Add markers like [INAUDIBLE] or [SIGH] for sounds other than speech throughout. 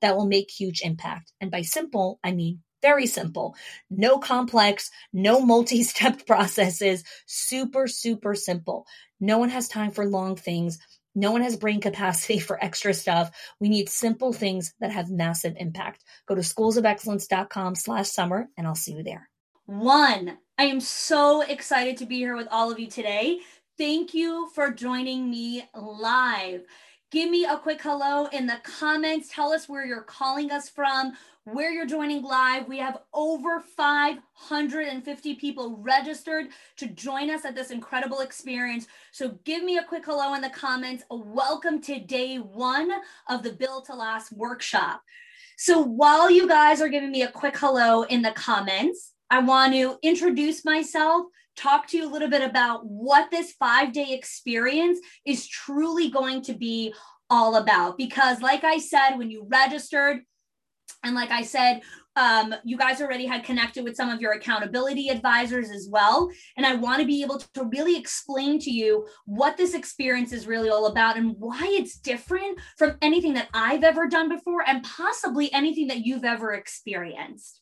that will make huge impact. And by simple, I mean very simple. No complex, no [LAUGHS] multi step [LAUGHS] processes. Super, super simple. No one has time for long things. No one has brain capacity [LAUGHS] for extra stuff. We need simple things that have massive impact. Go to schoolsofexcellence.com slash summer and I'll see you there. One, I am so excited to be here with all of you today. Thank you for joining me live. Give me a quick hello in the comments. Tell us where you're calling us from, where you're joining live. We have over 550 people registered to join us at this incredible experience. So give me a quick hello in the comments. Welcome to day one of the Build to Last workshop. So while you guys are giving me a quick hello in the comments, I want to introduce myself, talk to you a little bit about what this five day experience is truly going to be all about. Because, like I said, when you registered, and like I said, um, you guys already had connected with some of your accountability advisors as well. And I want to be able to really explain to you what this experience is really all about and why it's different from anything that I've ever done before and possibly anything that you've ever experienced.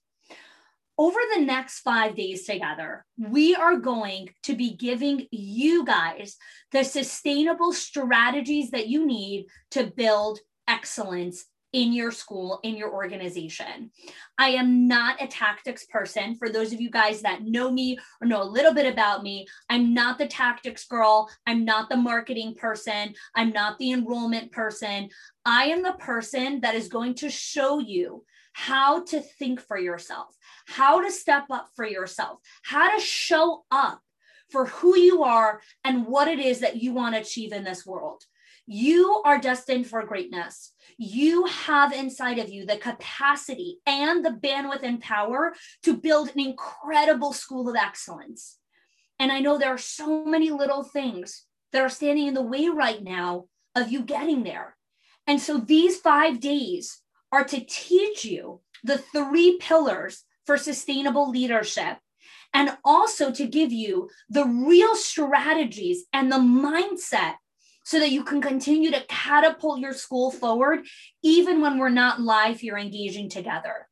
Over the next five days together, we are going to be giving you guys the sustainable strategies that you need to build excellence in your school, in your organization. I am not a tactics person. For those of you guys that know me or know a little bit about me, I'm not the tactics girl. I'm not the marketing person. I'm not the enrollment person. I am the person that is going to show you how to think for yourself, how to step up for yourself, how to show up for who you are and what it is that you want to achieve in this world. You are destined for greatness. You have inside of you the capacity and the bandwidth and power to build an incredible school of excellence. And I know there are so many little things that are standing in the way right now of you getting there. And so these five days are to teach you the three pillars for sustainable leadership and also to give you the real strategies and the mindset so that you can continue to catapult your school forward, even when we're not live here engaging together.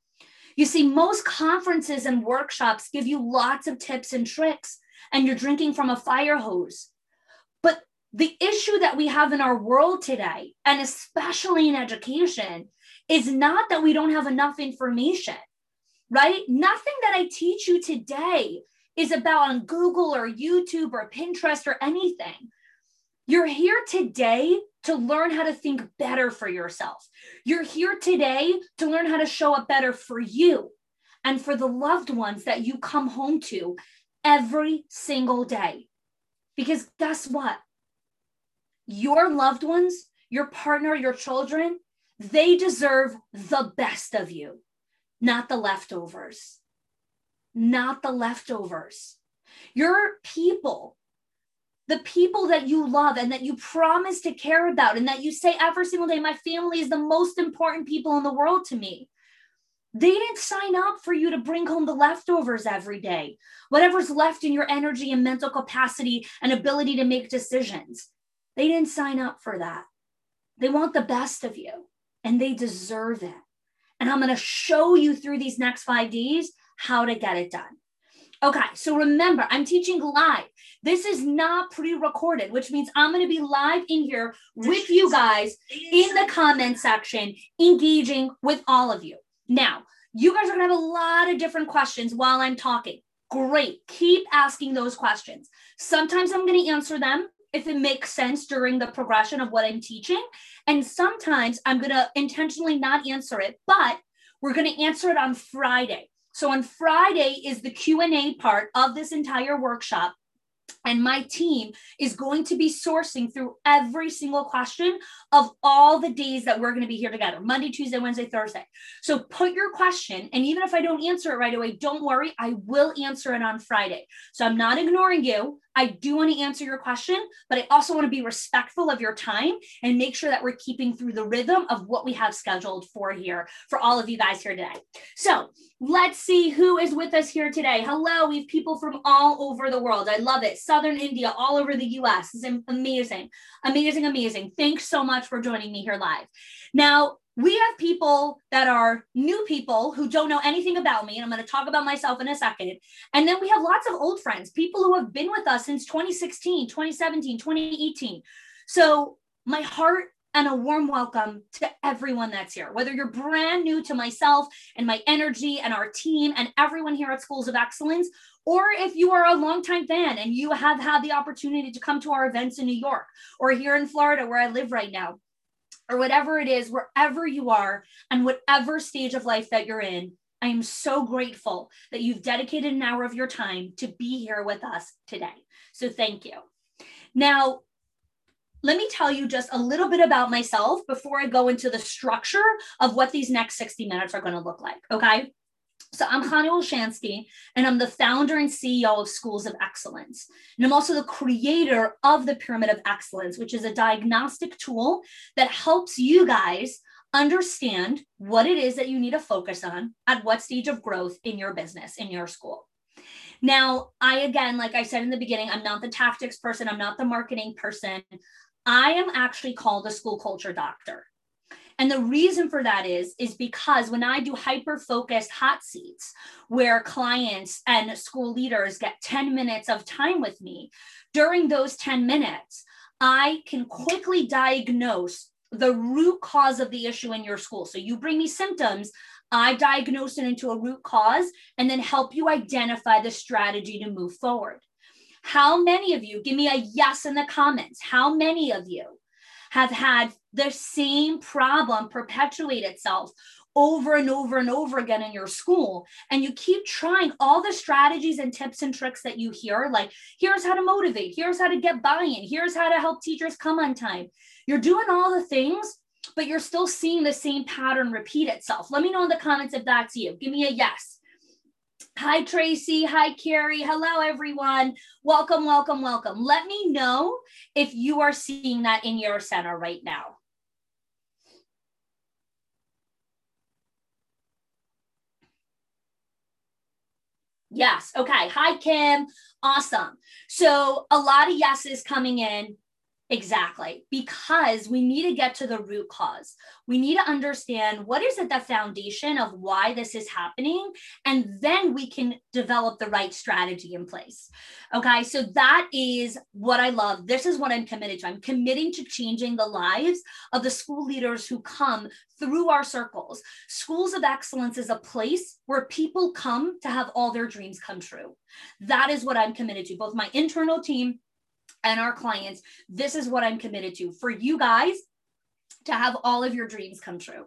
You see, most conferences and workshops give you lots of tips and tricks, and you're drinking from a fire hose. But the issue that we have in our world today, and especially in education, is not that we don't have enough information, right? Nothing that I teach you today is about on Google or YouTube or Pinterest or anything. You're here today to learn how to think better for yourself. You're here today to learn how to show up better for you and for the loved ones that you come home to every single day. Because guess what? Your loved ones, your partner, your children, they deserve the best of you, not the leftovers. Not the leftovers. Your people the people that you love and that you promise to care about and that you say every single day, my family is the most important people in the world to me. They didn't sign up for you to bring home the leftovers every day, whatever's left in your energy and mental capacity and ability to make decisions. They didn't sign up for that. They want the best of you and they deserve it. And I'm going to show you through these next five days how to get it done. Okay, so remember, I'm teaching live. This is not pre recorded, which means I'm going to be live in here with you guys in the comment section, engaging with all of you. Now, you guys are going to have a lot of different questions while I'm talking. Great. Keep asking those questions. Sometimes I'm going to answer them if it makes sense during the progression of what I'm teaching. And sometimes I'm going to intentionally not answer it, but we're going to answer it on Friday. So on Friday is the Q&A part of this entire workshop and my team is going to be sourcing through every single question of all the days that we're going to be here together Monday, Tuesday, Wednesday, Thursday. So put your question. And even if I don't answer it right away, don't worry, I will answer it on Friday. So I'm not ignoring you. I do want to answer your question, but I also want to be respectful of your time and make sure that we're keeping through the rhythm of what we have scheduled for here for all of you guys here today. So let's see who is with us here today. Hello, we have people from all over the world. I love it. Southern India, all over the US. is amazing, amazing, amazing. Thanks so much for joining me here live. Now, we have people that are new people who don't know anything about me and i'm going to talk about myself in a second. And then we have lots of old friends people who have been with us since 2016 2017 2018 so my heart and a warm welcome to everyone that's here whether you're brand new to myself and my energy and our team and everyone here at schools of excellence or if you are a longtime fan and you have had the opportunity to come to our events in new york or here in florida where i live right now or whatever it is, wherever you are, and whatever stage of life that you're in, I am so grateful that you've dedicated an hour of your time to be here with us today. So thank you. Now, let me tell you just a little bit about myself before I go into the structure of what these next 60 minutes are going to look like. Okay. So I'm Chani Olshansky, and I'm the founder and CEO of Schools of Excellence. And I'm also the creator of the Pyramid of Excellence, which is a diagnostic tool that helps you guys understand what it is that you need to focus on at what stage of growth in your business, in your school. Now, I again, like I said in the beginning, I'm not the tactics person, I'm not the marketing person. I am actually called a school culture doctor. And the reason for that is, is because when I do hyper focused hot seats where clients and school leaders get 10 minutes of time with me, during those 10 minutes, I can quickly diagnose the root cause of the issue in your school. So you bring me symptoms, I diagnose it into a root cause and then help you identify the strategy to move forward. How many of you, give me a yes in the comments, how many of you have had the same problem perpetuate itself over and over and over again in your school and you keep trying all the strategies and tips and tricks that you hear like here's how to motivate here's how to get buy-in here's how to help teachers come on time you're doing all the things but you're still seeing the same pattern repeat itself let me know in the comments if that's you give me a yes Hi, Tracy. Hi, Carrie. Hello, everyone. Welcome, welcome, welcome. Let me know if you are seeing that in your center right now. Yes. Okay. Hi, Kim. Awesome. So a lot of yeses coming in. Exactly. Because we need to get to the root cause. We need to understand what is at the foundation of why this is happening. And then we can develop the right strategy in place. Okay. So that is what I love. This is what I'm committed to. I'm committing to changing the lives of the school leaders who come through our circles. Schools of Excellence is a place where people come to have all their dreams come true. That is what I'm committed to, both my internal team and our clients, this is what I'm committed to for you guys to have all of your dreams come true.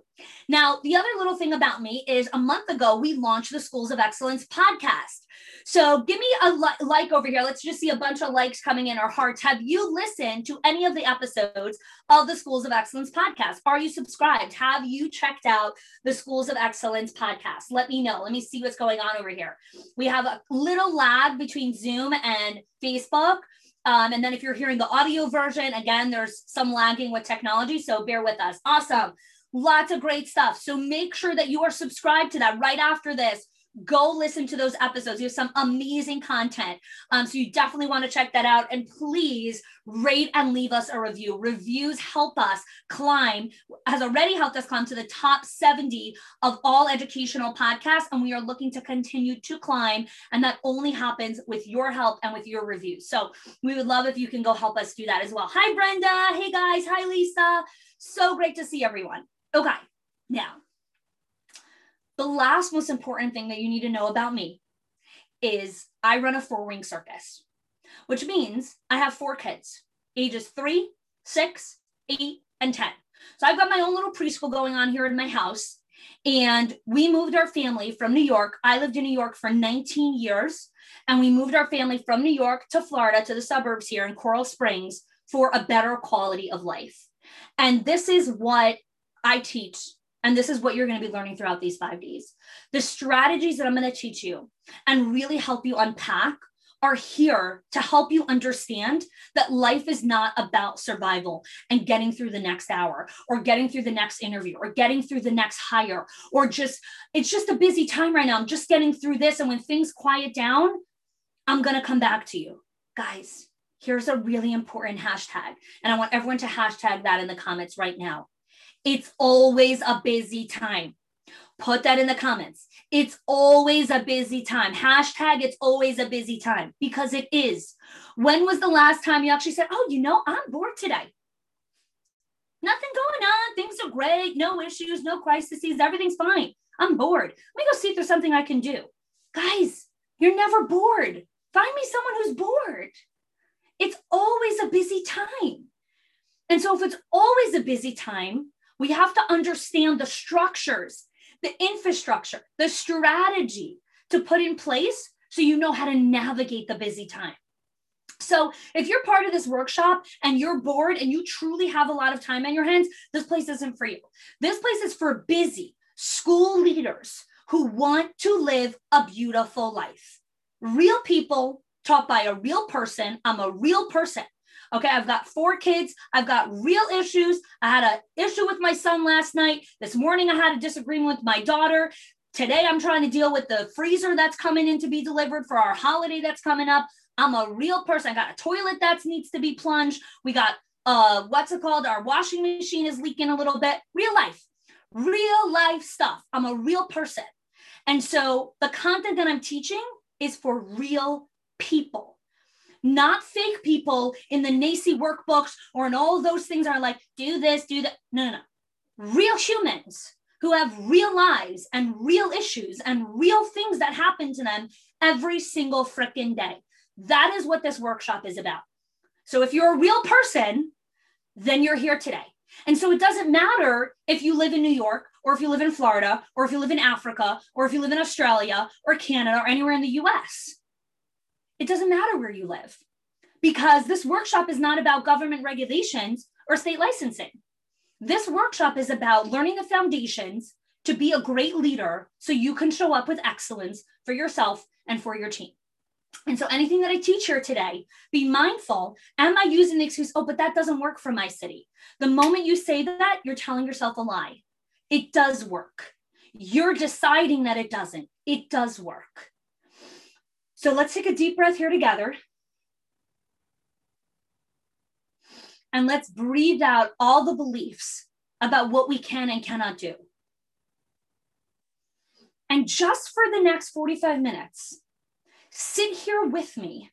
Now, the other little thing about me is a month ago, we launched the Schools of Excellence podcast. So give me a li- like over here. Let's just see a bunch of likes coming in our hearts. Have you listened to any of the episodes of the Schools of Excellence podcast? Are you subscribed? Have you checked out the Schools of Excellence podcast? Let me know. Let me see what's going on over here. We have a little lag between Zoom and Facebook. Um, and then if you're hearing the audio version, again, there's some lagging with technology. So bear with us. Awesome. Lots of great stuff. So make sure that you are subscribed to that right after this go listen to those episodes. You have some amazing content. Um, so you definitely want to check that out. And please rate and leave us a review. Reviews help us climb, has already helped us climb to the top 70 of all educational podcasts. And we are looking to continue to climb. And that only happens with your help and with your reviews. So we would love if you can go help us do that as well. Hi, Brenda. Hey, guys. Hi, Lisa. So great to see everyone. Okay. Now, the last most important thing that you need to know about me is I run a four ring circus, which means I have four kids, ages three, six, eight, and 10. So I've got my own little preschool going on here in my house. And we moved our family from New York. I lived in New York for 19 years. And we moved our family from New York to Florida to the suburbs here in Coral Springs for a better quality of life. And this is what I teach. And this is what you're going to be learning throughout these five days. The strategies that I'm going to teach you and really help you unpack are here to help you understand that life is not about survival and getting through the next hour or getting through the next interview or getting through the next hire or just, it's just a busy time right now. I'm just getting through this. And when things quiet down, I'm going to come back to you. Guys, here's a really important hashtag. And I want everyone to hashtag that in the comments right now. It's always a busy time. Put that in the comments. It's always a busy time. Hashtag it's always a busy time because it is. When was the last time you actually said, Oh, you know, I'm bored today? Nothing going on. Things are great. No issues, no crises. Everything's fine. I'm bored. Let me go see if there's something I can do. Guys, you're never bored. Find me someone who's bored. It's always a busy time. And so, if it's always a busy time, we have to understand the structures the infrastructure, the strategy to put in place so you know how to navigate the busy time. So, if you're part of this workshop and you're bored and you truly have a lot of time on your hands, this place isn't for you. This place is for busy school leaders who want to live a beautiful life. Real people taught by a real person. I'm a real person. Okay, I've got four kids. I've got real issues. I had an issue with my son last night. This morning, I had a disagreement with my daughter. Today, I'm trying to deal with the freezer that's coming in to be delivered for our holiday that's coming up. I'm a real person. I got a toilet that needs to be plunged. We got uh what's it called? Our washing machine is leaking a little bit. Real life, real life stuff. I'm a real person. And so the content that I'm teaching is for real people not fake people in the NAEYC workbooks or in all those things are like, do this, do that. No, no, no. Real humans who have real lives and real issues and real things that happen to them every single freaking day. That is what this workshop is about. So if you're a real person, then you're here today. And so it doesn't matter if you live in New York or if you live in Florida or if you live in Africa or if you live in Australia or Canada or anywhere in the US. It doesn't matter where you live because this workshop is not about government regulations or state licensing. This workshop is about learning the foundations to be a great leader so you can show up with excellence for yourself and for your team. And so, anything that I teach here today, be mindful. Am I using the excuse, oh, but that doesn't work for my city? The moment you say that, you're telling yourself a lie. It does work. You're deciding that it doesn't. It does work. So let's take a deep breath here together. And let's breathe out all the beliefs about what we can and cannot do. And just for the next 45 minutes, sit here with me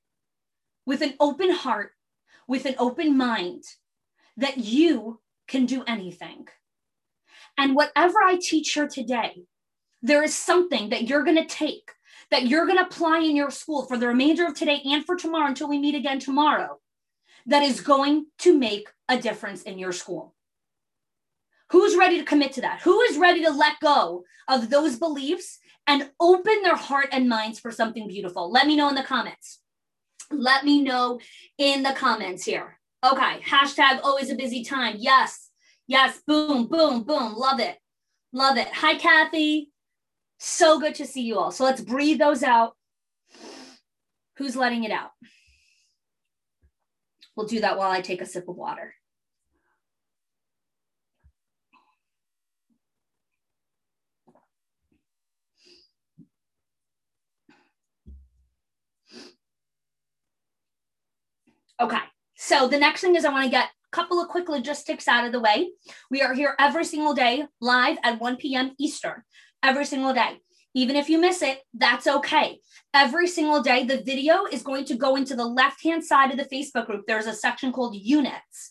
with an open heart, with an open mind that you can do anything. And whatever I teach here today, there is something that you're going to take that you're going to apply in your school for the remainder of today and for tomorrow until we meet again tomorrow that is going to make a difference in your school. Who's ready to commit to that? Who is ready to let go of those beliefs and open their heart and minds for something beautiful? Let me know in the comments. Let me know in the comments here. Okay, hashtag always a busy time. Yes, yes, boom, boom, boom. Love it. Love it. Hi, Kathy. So good to see you all. So let's breathe those out. Who's letting it out? We'll do that while I take a sip of water. Okay, so the next thing is I want to get a couple of quick logistics out of the way. We are here every single day live at 1 p.m. Eastern every single day. Even if you miss it, that's okay. Every single day, the video is going to go into the left hand side of the Facebook group. There's a section called units.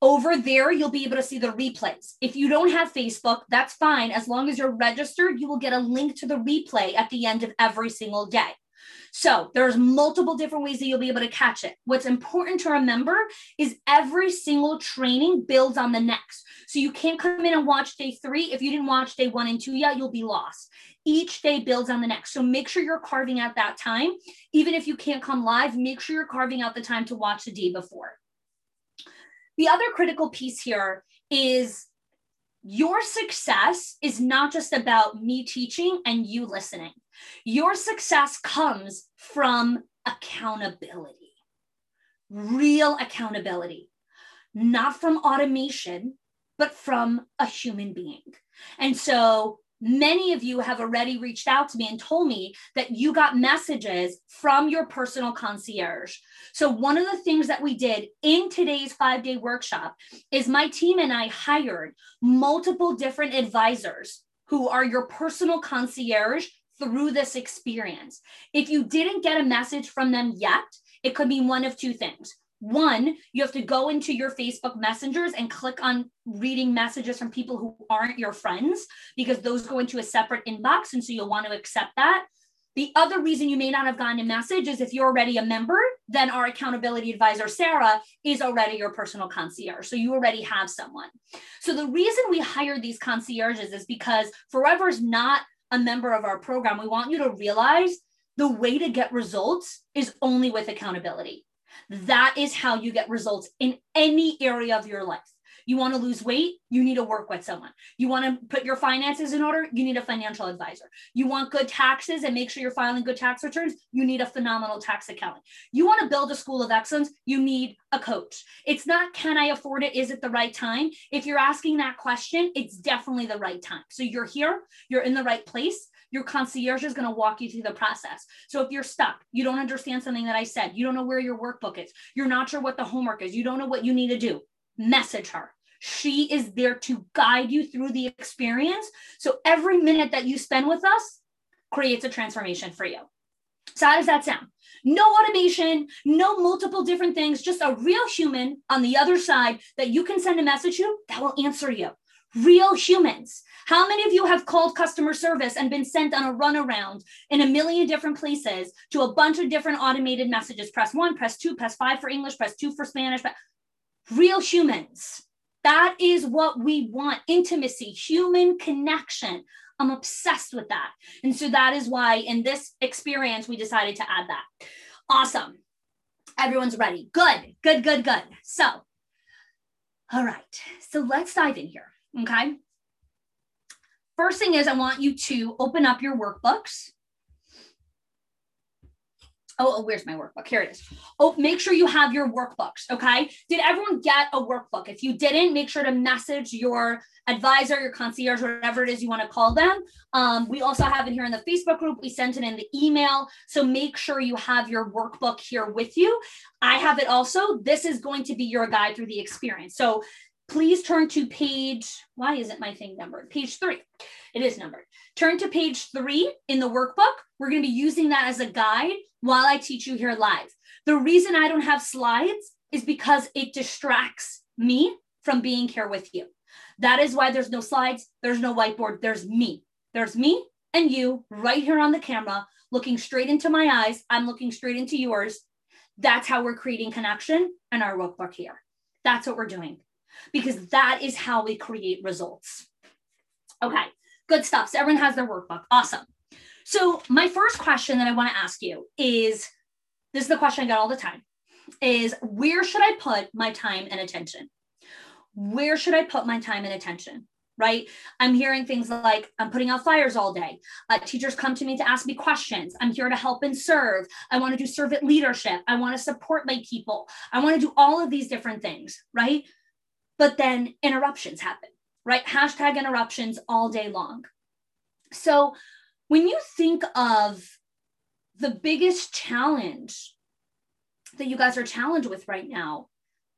Over there, you'll be able to see the replays. If you don't have Facebook, that's fine. As long as you're registered, you will get a link to the replay at the end of every single day. So there's multiple different ways that you'll be able to catch it. What's important to remember is every single training builds on the next. So you can't come in and watch day three. If you didn't watch day one and two yet, you'll be lost. Each day builds on the next. So make sure you're carving out that time. Even if you can't come live, make sure you're carving out the time to watch the day before. The other critical piece here is your success is not just about me teaching and you listening. Your success comes from accountability, real accountability, not from automation, but from a human being. And so many of you have already reached out to me and told me that you got messages from your personal concierge. So, one of the things that we did in today's five day workshop is my team and I hired multiple different advisors who are your personal concierge through this experience. If you didn't get a message from them yet, it could be one of two things. One, you have to go into your Facebook messengers and click on reading messages from people who aren't your friends because those go into a separate inbox. And so you'll want to accept that. The other reason you may not have gotten a message is if you're already a member, then our accountability advisor, Sarah, is already your personal concierge. So you already have someone. So the reason we hire these concierges is because Forever is not a member of our program. We want you to realize the way to get results is only with accountability. That is how you get results in any area of your life. You want to lose weight, you need to work with someone. You want to put your finances in order, you need a financial advisor. You want good taxes and make sure you're filing good tax returns, you need a phenomenal tax accountant. You want to build a school of excellence, you need a coach. It's not can I afford it? Is it the right time? If you're asking that question, it's definitely the right time. So you're here, you're in the right place your concierge is going to walk you through the process. So if you're stuck, you don't understand something that I said, you don't know where your workbook is, you're not sure what the homework is, you don't know what you need to do, message her. She is there to guide you through the experience. So every minute that you spend with us creates a transformation for you. So, how does that sound? No automation, no multiple different things, just a real human on the other side that you can send a message to that will answer you. Real humans. How many of you have called customer service and been sent on a runaround in a million different places to a bunch of different automated messages? Press one, press two, press five for English, press two for Spanish. But Real humans. That is what we want intimacy, human connection. I'm obsessed with that. And so that is why in this experience, we decided to add that. Awesome. Everyone's ready. Good, good, good, good. So, all right. So let's dive in here. Okay. First thing is, I want you to open up your workbooks. Oh, oh, where's my workbook? Here it is. Oh, make sure you have your workbooks. Okay. Did everyone get a workbook? If you didn't, make sure to message your advisor, your concierge, whatever it is you want to call them. Um, we also have it here in the Facebook group. We sent it in the email. So make sure you have your workbook here with you. I have it also. This is going to be your guide through the experience. So please turn to page, why isn't my thing numbered? Page three. It is numbered. Turn to page three in the workbook. We're going to be using that as a guide while I teach you here live. The reason I don't have slides is because it distracts me from being here with you. That is why there's no slides, there's no whiteboard, there's me. There's me and you right here on the camera, looking straight into my eyes. I'm looking straight into yours. That's how we're creating connection in our workbook here. That's what we're doing because that is how we create results. Okay, good stuff. So everyone has their workbook. Awesome. So my first question that I want to ask you is this is the question I get all the time is where should I put my time and attention? Where should I put my time and attention? Right? I'm hearing things like I'm putting out fires all day. Uh, teachers come to me to ask me questions. I'm here to help and serve. I want to do servant leadership. I want to support my people. I want to do all of these different things. Right? But then interruptions happen, right? Hashtag interruptions all day long. So when you think of the biggest challenge that you guys are challenged with right now,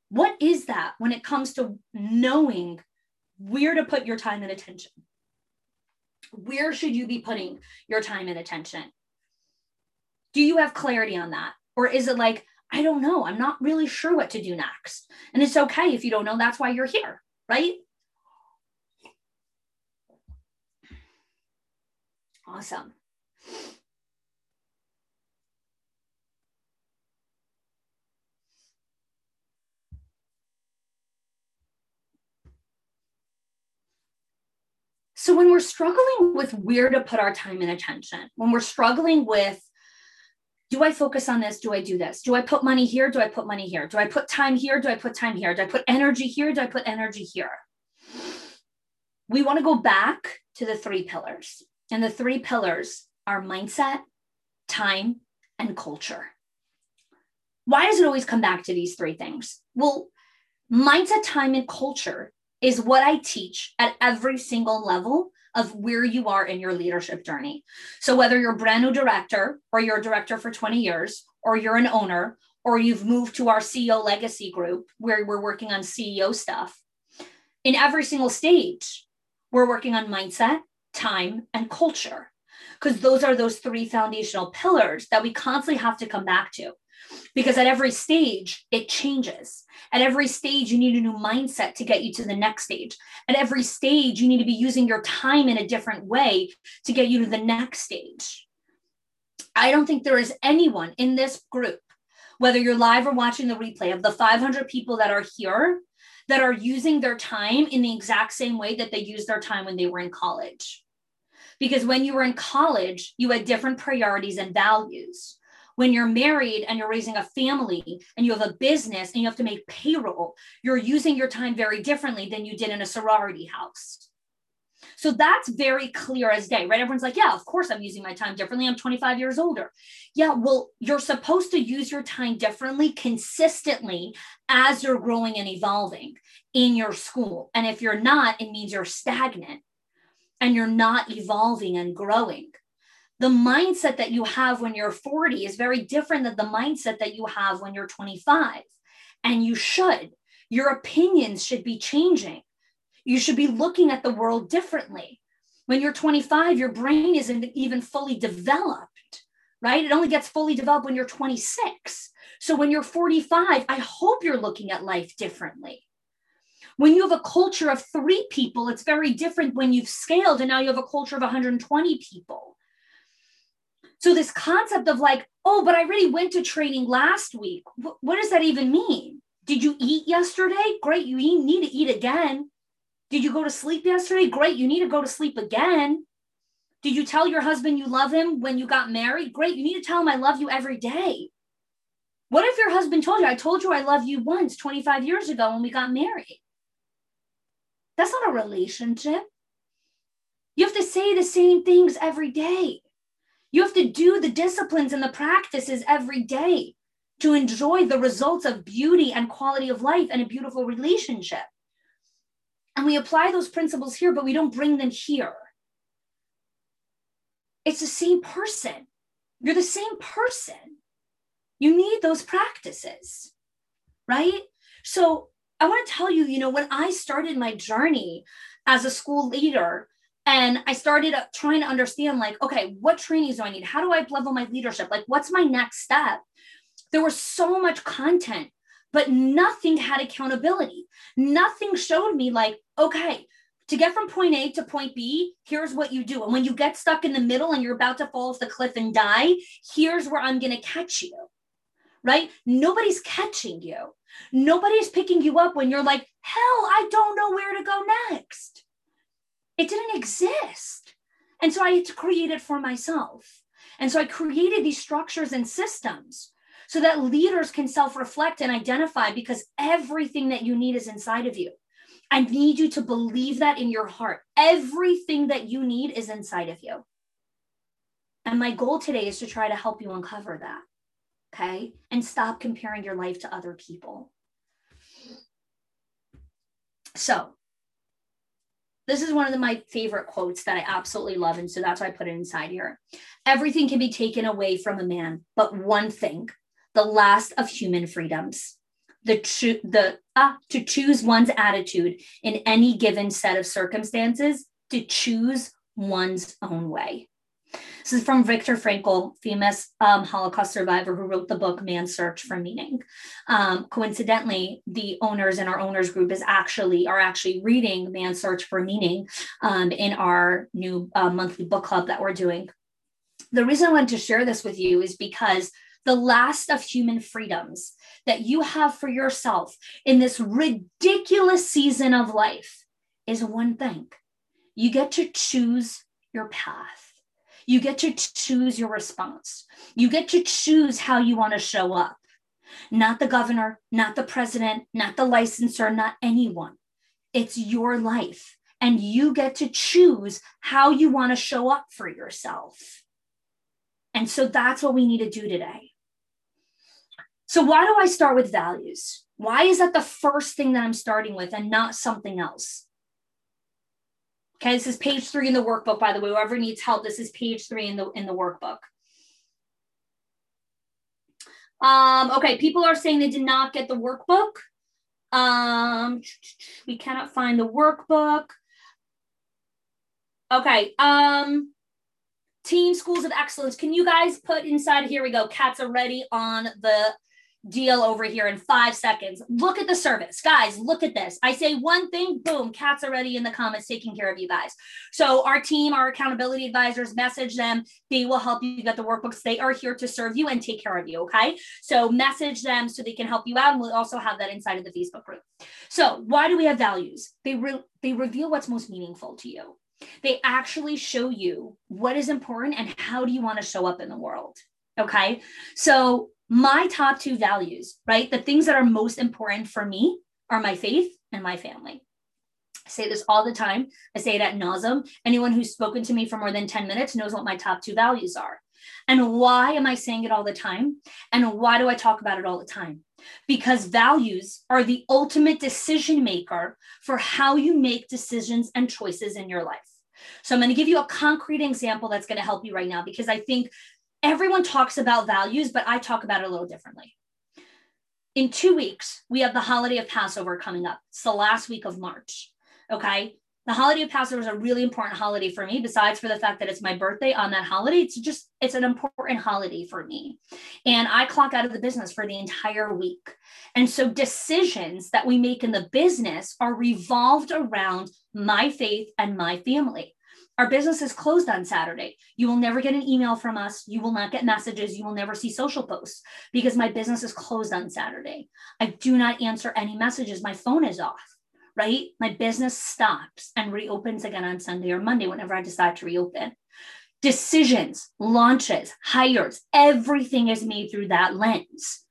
what is that when it comes to knowing where to put your time and attention? Where should you be putting your time and attention? Do you have clarity on that? Or is it like, I don't know. I'm not really sure what to do next. And it's okay if you don't know. That's why you're here, right? Awesome. So, when we're struggling with where to put our time and attention, when we're struggling with do I focus on this? Do I do this? Do I put money here? Do I put money here? Do I put time here? Do I put time here? Do I put energy here? Do I put energy here? We want to go back to the three pillars. And the three pillars are mindset, time, and culture. Why does it always come back to these three things? Well, mindset, time, and culture is what I teach at every single level of where you are in your leadership journey. So, whether you're a brand new director, or you're a director for 20 years, or you're an owner, or you've moved to our CEO legacy group where we're working on CEO stuff, in every single stage, we're working on mindset, time, and culture. Because those are those three foundational pillars that we constantly have to come back to because at every stage it changes. At every stage you need a new mindset to get you to the next stage. At every stage you need to be using your time in a different way to get you to the next stage. I don't think there is anyone in this group whether you're live or watching the replay of the 500 people that are here that are using their time in the exact same way that they used their time when they were in college. Because when you were in college you had different priorities and values when you're married and you're raising a family and you have a business and you have to make payroll, you're using your time very differently than you did in a sorority house. So that's very clear as day, right? Everyone's like, yeah, of course I'm using my time differently. I'm 25 years older. Yeah, well, you're supposed to use your time differently consistently as you're growing and evolving in your school. And if you're not, it means you're stagnant and you're not evolving and growing the mindset that you have when you're 40 is very different than the mindset that you have when you're 25. And you should. Your opinions should be changing. You should be looking at the world differently. When you're 25, your brain isn't even fully developed, right? It only gets fully developed when you're 26. So when you're 45, I hope you're looking at life differently. When you have a culture of three people, it's very different when you've scaled and now you have a culture of 120 people so this concept of like, oh, but I already went to training last week. Wh- what does that even mean? Did you eat yesterday? Great, you need to eat again. Did you go to sleep yesterday? Great, you need to go to sleep again. Did you tell your husband you love him when you got married? Great, you need to tell him I love you every day. What if your husband told you, I told you I love you once 25 years ago when we got married? That's not a relationship. You have to say the same things every day. You have to do the disciplines and the practices every day to enjoy the results of beauty and quality of life and a beautiful relationship. And we apply those principles here, but we don't bring them here. It's the same person. You're the same person. You need those practices, right? So I want to tell you, you know, when I started my journey as a school leader, and I started trying to understand, like, okay, what trainings do I need? How do I level my leadership? Like, what's my next step? There was so much content, but nothing had accountability. Nothing showed me, like, okay, to get from point A to point B, here's what you do. And when you get stuck in the middle and you're about to fall off the cliff and die, here's where I'm going to catch you. Right? Nobody's catching you. Nobody's picking you up when you're like, hell, I don't know where to go next. It didn't exist. And so I had to create it for myself. And so I created these structures and systems so that leaders can self reflect and identify because everything that you need is inside of you. I need you to believe that in your heart. Everything that you need is inside of you. And my goal today is to try to help you uncover that. Okay. And stop comparing your life to other people. So, this is one of the, my favorite quotes that I absolutely love. And so that's why I put it inside here. Everything can be taken away from a man, but one thing, the last of human freedoms, the, the ah, to choose one's attitude in any given set of circumstances, to choose one's own way. This is from Viktor Frankl, famous um, Holocaust survivor who wrote the book Man's Search for Meaning. Um, coincidentally, the owners in our owners group is actually are actually reading Man's Search for Meaning um, in our new uh, monthly book club that we're doing. The reason I wanted to share this with you is because the last of human freedoms that you have for yourself in this ridiculous season of life is one thing You get to choose your path. You get to choose your response. You get to choose how you want to show up. Not the governor, not the president, not the licensor, not anyone. It's your life. And you get to choose how you want to show up for yourself. And so that's what we need to do today. So, why do I start with values? Why is that the first thing that I'm starting with and not something else? Okay, this is page three in the workbook, by the way. Whoever needs help, this is page three in the in the workbook. Um, okay, people are saying they did not get the workbook. Um, we cannot find the workbook. Okay. Um, team schools of excellence. Can you guys put inside? Here we go. Cats are ready on the deal over here in five seconds. Look at the service. Guys, look at this. I say one thing, boom, cats already in the comments taking care of you guys. So our team, our accountability advisors, message them. They will help you get the workbooks. They are here to serve you and take care of you. Okay. So message them so they can help you out. And we'll also have that inside of the Facebook group. So why do we have values? They, re- they reveal what's most meaningful to you. They actually show you what is important and how do you want to show up in the world. Okay. So my top two values, right? The things that are most important for me are my faith and my family. I say this all the time. I say it at nauseum. Anyone who's spoken to me for more than 10 minutes knows what my top two values are. And why am I saying it all the time? And why do I talk about it all the time? Because values are the ultimate decision maker for how you make decisions and choices in your life. So I'm going to give you a concrete example that's going to help you right now because I think everyone talks about values, but I talk about it a little differently. In two weeks, we have the holiday of Passover coming up. It's the last week of March. Okay. The holiday of Passover is a really important holiday for me, besides for the fact that it's my birthday on that holiday. It's just, it's an important holiday for me. And I clock out of the business for the entire week. And so decisions that we make in the business are revolved around my faith and my family. Our business is closed on Saturday. You will never get an email from us. You will not get messages. You will never see social posts because my business is closed on Saturday. I do not answer any messages. My phone is off, right? My business stops and reopens again on Sunday or Monday whenever I decide to reopen. Decisions, launches, hires, everything is made through that lens.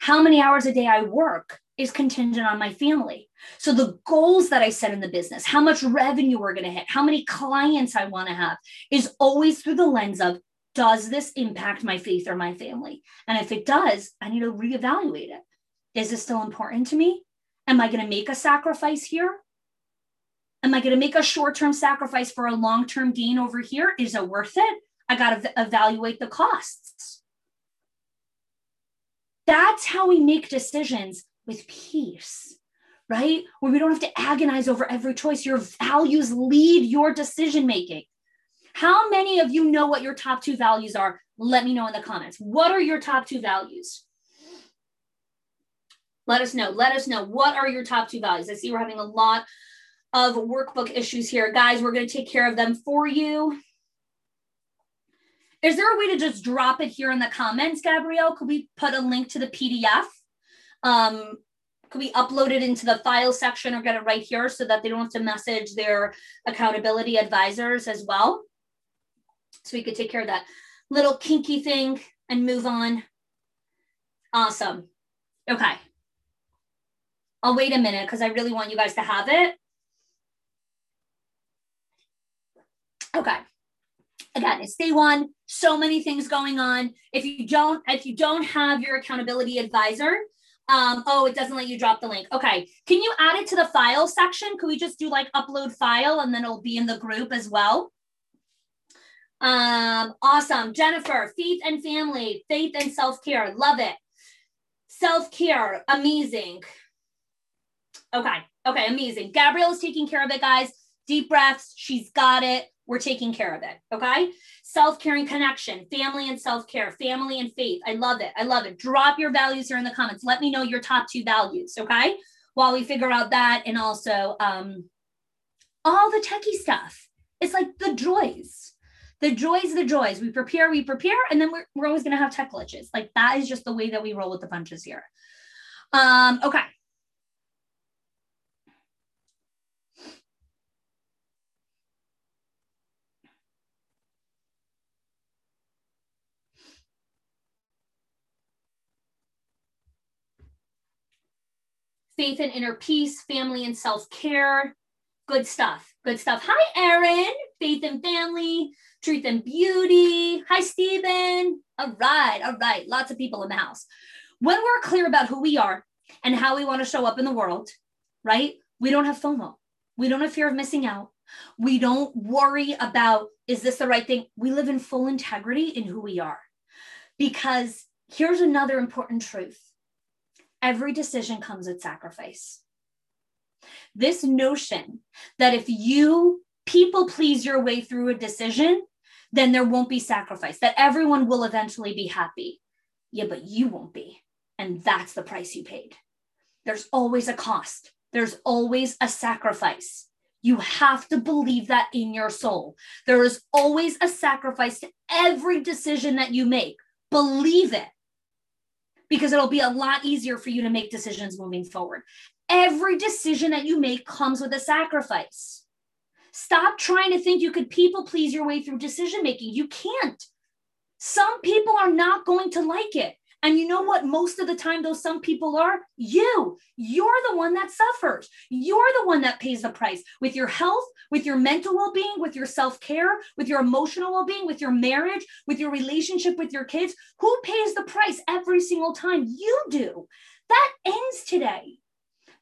How many hours a day I work is contingent on my family. So the goals that I set in the business, how much revenue we're going to hit, how many clients I want to have is always through the lens of does this impact my faith or my family? And if it does, I need to reevaluate it. Is this still important to me? Am I going to make a sacrifice here? Am I going to make a short term sacrifice for a long term gain over here? Is it worth it? I got to evaluate the costs. That's how we make decisions with peace, right? Where we don't have to agonize over every choice. Your values lead your decision making. How many of you know what your top two values are? Let me know in the comments. What are your top two values? Let us know. Let us know. What are your top two values? I see we're having a lot of workbook issues here. Guys, we're going to take care of them for you. Is there a way to just drop it here in the comments, Gabrielle? Could we put a link to the PDF? Um, could we upload it into the file section or get it right here so that they don't have to message their accountability advisors as well? So we could take care of that little kinky thing and move on. Awesome. Okay. I'll wait a minute because I really want you guys to have it. Okay. Again, it's day one. So many things going on. If you don't, if you don't have your accountability advisor, um, oh, it doesn't let you drop the link. Okay. Can you add it to the file section? Could we just do like upload file and then it'll be in the group as well? Um, awesome. Jennifer, faith and family, faith and self-care. Love it. Self-care, amazing. Okay. Okay, amazing. Gabrielle is taking care of it, guys. Deep breaths. She's got it. We're taking care of it. Okay self caring connection, family and self care, family and faith. I love it. I love it. Drop your values here in the comments. Let me know your top two values. Okay. While we figure out that and also um, all the techie stuff. It's like the joys. The joys, the joys. We prepare, we prepare, and then we're, we're always going to have tech glitches. Like that is just the way that we roll with the punches here. Um, okay. Faith and inner peace, family and self care. Good stuff. Good stuff. Hi, Erin. Faith and family, truth and beauty. Hi, Stephen. All right. All right. Lots of people in the house. When we're clear about who we are and how we want to show up in the world, right? We don't have FOMO. We don't have fear of missing out. We don't worry about, is this the right thing? We live in full integrity in who we are. Because here's another important truth every decision comes with sacrifice. This notion that if you people please your way through a decision, then there won't be sacrifice, that everyone will eventually be happy. Yeah, but you won't be. And that's the price you paid. There's always a cost, there's always a sacrifice. You have to believe that in your soul. There is always a sacrifice to every decision that you make. Believe it because it'll be a lot easier for you to make decisions moving forward. Every decision that you make comes with a sacrifice. Stop trying to think you could people please your way through decision making. You can't. Some people are not going to like it. And you know what? Most of the time, those some people are you. You're the one that suffers. You're the one that pays the price with your health, with your mental well being, with your self care, with your emotional well being, with your marriage, with your relationship with your kids. Who pays the price every single time? You do. That ends today.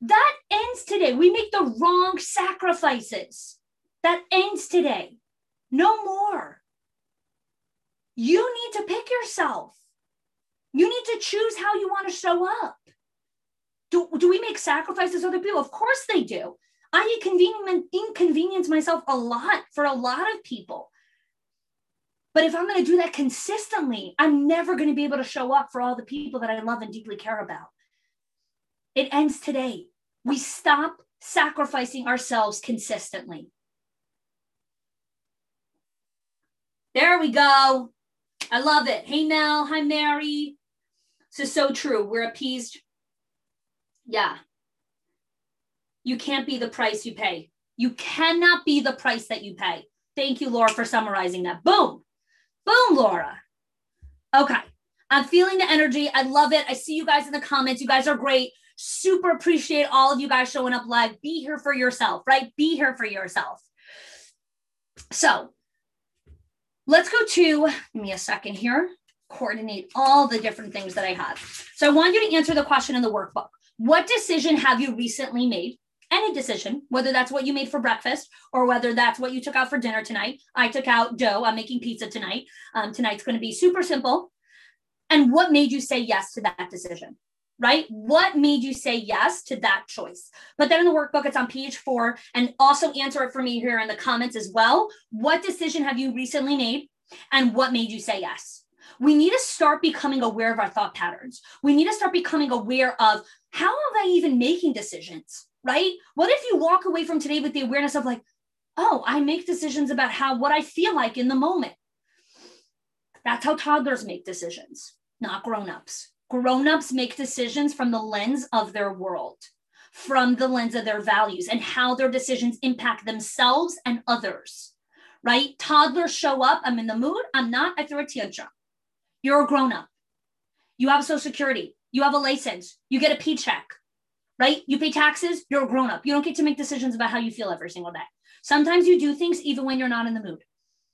That ends today. We make the wrong sacrifices. That ends today. No more. You need to pick yourself. You need to choose how you want to show up. Do, do we make sacrifices other people? Of course they do. I inconvenience, inconvenience myself a lot for a lot of people. But if I'm going to do that consistently, I'm never going to be able to show up for all the people that I love and deeply care about. It ends today. We stop sacrificing ourselves consistently. There we go. I love it. Hey, Mel. Hi, Mary. Is so true. We're appeased. Yeah. You can't be the price you pay. You cannot be the price that you pay. Thank you, Laura, for summarizing that. Boom. Boom, Laura. Okay. I'm feeling the energy. I love it. I see you guys in the comments. You guys are great. Super appreciate all of you guys showing up live. Be here for yourself, right? Be here for yourself. So let's go to, give me a second here coordinate all the different things that I have. So I want you to answer the question in the workbook. What decision have you recently made? Any decision, whether that's what you made for breakfast or whether that's what you took out for dinner tonight. I took out dough. I'm making pizza tonight. Um, tonight's going to be super simple. And what made you say yes to that decision? Right? What made you say yes to that choice? But then in the workbook, it's on page four. And also answer it for me here in the comments as well. What decision have you recently made? And what made you say yes? We need to start becoming aware of our thought patterns. We need to start becoming aware of how am I even making decisions, right? What if you walk away from today with the awareness of like, oh, I make decisions about how what I feel like in the moment. That's how toddlers make decisions, not grown-ups. Grown-ups make decisions from the lens of their world, from the lens of their values and how their decisions impact themselves and others. Right? Toddlers show up, I'm in the mood, I'm not, I throw a tantrum. You're a grown up. You have social security. You have a license. You get a paycheck, right? You pay taxes. You're a grown up. You don't get to make decisions about how you feel every single day. Sometimes you do things even when you're not in the mood.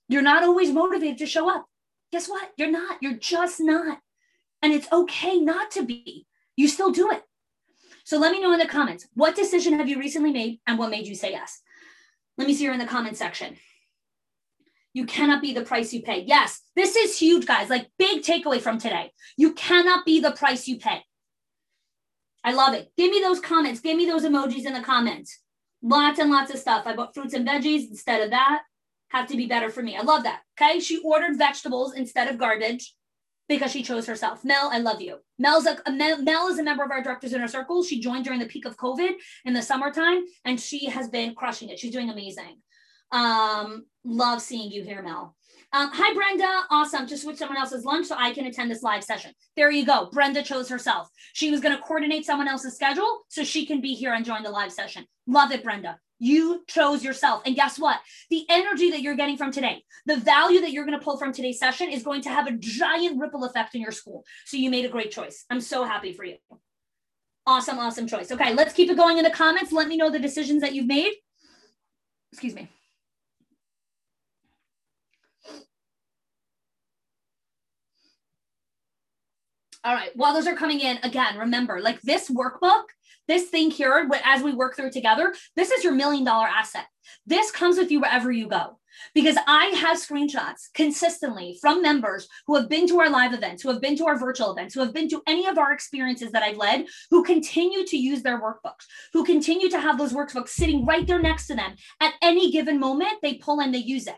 You're not always motivated to show up. Guess what? You're not. You're just not. And it's okay not to be. You still do it. So let me know in the comments what decision have you recently made and what made you say yes? Let me see you in the comment section. You cannot be the price you pay. Yes, this is huge, guys. Like, big takeaway from today. You cannot be the price you pay. I love it. Give me those comments. Give me those emojis in the comments. Lots and lots of stuff. I bought fruits and veggies instead of that. Have to be better for me. I love that. Okay. She ordered vegetables instead of garbage because she chose herself. Mel, I love you. Mel's a, Mel, Mel is a member of our directors inner circle. She joined during the peak of COVID in the summertime, and she has been crushing it. She's doing amazing. Um, love seeing you here, Mel. Um, hi, Brenda. Awesome. Just switch someone else's lunch so I can attend this live session. There you go. Brenda chose herself. She was going to coordinate someone else's schedule so she can be here and join the live session. Love it, Brenda. You chose yourself. And guess what? The energy that you're getting from today, the value that you're going to pull from today's session is going to have a giant ripple effect in your school. So you made a great choice. I'm so happy for you. Awesome, awesome choice. Okay, let's keep it going in the comments. Let me know the decisions that you've made. Excuse me. All right, while those are coming in, again, remember like this workbook, this thing here, as we work through together, this is your million dollar asset. This comes with you wherever you go because I have screenshots consistently from members who have been to our live events, who have been to our virtual events, who have been to any of our experiences that I've led, who continue to use their workbooks, who continue to have those workbooks sitting right there next to them. At any given moment, they pull and they use it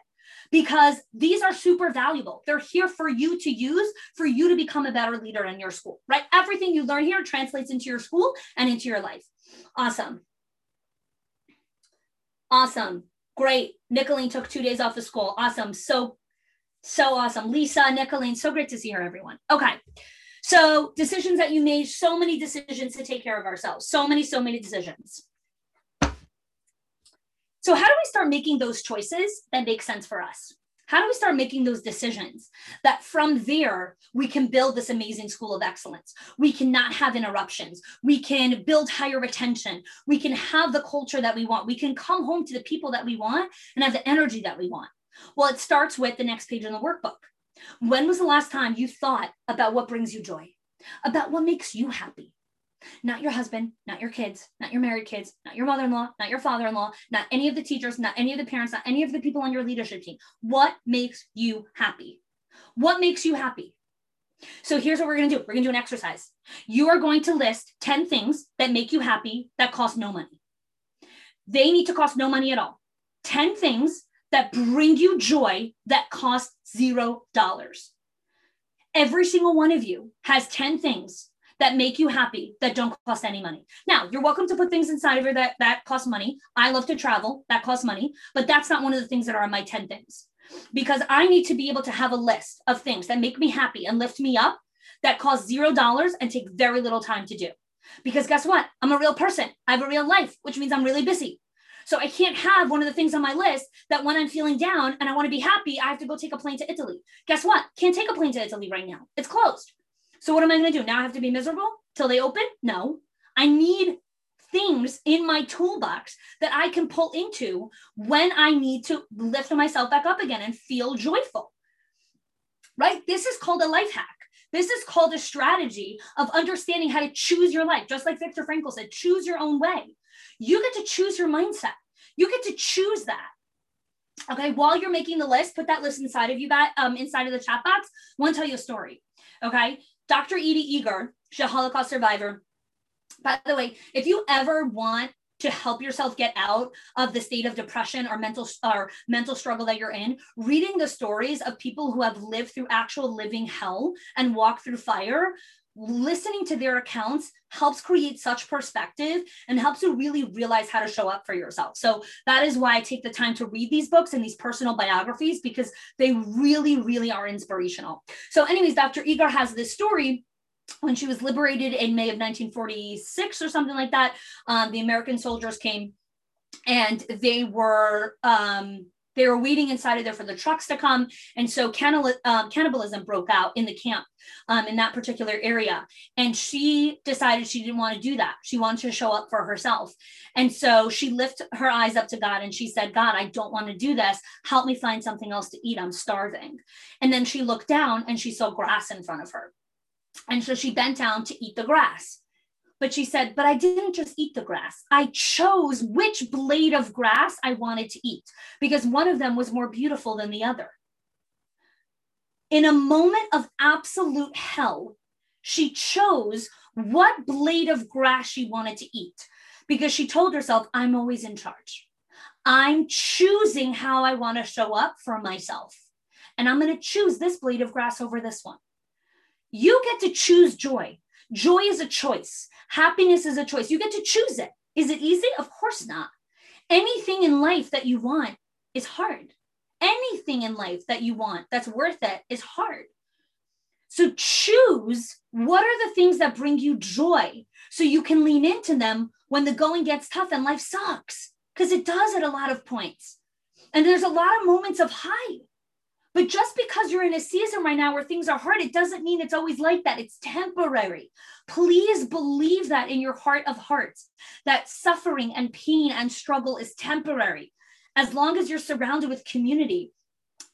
because these are super valuable. They're here for you to use, for you to become a better leader in your school, right? Everything you learn here translates into your school and into your life. Awesome. Awesome. Great. Nicolene took two days off of school. Awesome. So, so awesome. Lisa, Nicolene, so great to see her, everyone. Okay. So, decisions that you made, so many decisions to take care of ourselves. So many, so many decisions. So, how do we start making those choices that make sense for us? How do we start making those decisions that from there we can build this amazing school of excellence? We cannot have interruptions. We can build higher retention. We can have the culture that we want. We can come home to the people that we want and have the energy that we want. Well, it starts with the next page in the workbook. When was the last time you thought about what brings you joy, about what makes you happy? Not your husband, not your kids, not your married kids, not your mother in law, not your father in law, not any of the teachers, not any of the parents, not any of the people on your leadership team. What makes you happy? What makes you happy? So here's what we're going to do we're going to do an exercise. You are going to list 10 things that make you happy that cost no money. They need to cost no money at all. 10 things that bring you joy that cost zero dollars. Every single one of you has 10 things that make you happy that don't cost any money. Now, you're welcome to put things inside of here that that cost money. I love to travel, that costs money, but that's not one of the things that are on my 10 things. Because I need to be able to have a list of things that make me happy and lift me up that cost zero dollars and take very little time to do. Because guess what? I'm a real person. I have a real life, which means I'm really busy. So I can't have one of the things on my list that when I'm feeling down and I want to be happy, I have to go take a plane to Italy. Guess what? Can't take a plane to Italy right now. It's closed. So what am I going to do? Now I have to be miserable till they open? No. I need things in my toolbox that I can pull into when I need to lift myself back up again and feel joyful. Right? This is called a life hack. This is called a strategy of understanding how to choose your life. Just like Viktor Frankl said, choose your own way. You get to choose your mindset. You get to choose that. Okay, while you're making the list, put that list inside of you, um, inside of the chat box. I want to tell you a story. Okay, Dr. Edie Eger, she's a Holocaust survivor. By the way, if you ever want to help yourself get out of the state of depression or mental or mental struggle that you're in reading the stories of people who have lived through actual living hell and walked through fire listening to their accounts helps create such perspective and helps you really realize how to show up for yourself. So that is why I take the time to read these books and these personal biographies because they really, really are inspirational. So, anyways, Dr. Eger has this story when she was liberated in May of 1946 or something like that. Um, the American soldiers came and they were um, they were waiting inside of there for the trucks to come. And so um, cannibalism broke out in the camp um, in that particular area. And she decided she didn't want to do that. She wanted to show up for herself. And so she lifted her eyes up to God and she said, God, I don't want to do this. Help me find something else to eat. I'm starving. And then she looked down and she saw grass in front of her. And so she bent down to eat the grass. But she said, But I didn't just eat the grass. I chose which blade of grass I wanted to eat because one of them was more beautiful than the other. In a moment of absolute hell, she chose what blade of grass she wanted to eat because she told herself, I'm always in charge. I'm choosing how I want to show up for myself. And I'm going to choose this blade of grass over this one. You get to choose joy. Joy is a choice. Happiness is a choice. You get to choose it. Is it easy? Of course not. Anything in life that you want is hard. Anything in life that you want that's worth it is hard. So choose what are the things that bring you joy so you can lean into them when the going gets tough and life sucks because it does at a lot of points. And there's a lot of moments of high. But just because you're in a season right now where things are hard, it doesn't mean it's always like that. It's temporary. Please believe that in your heart of hearts, that suffering and pain and struggle is temporary. As long as you're surrounded with community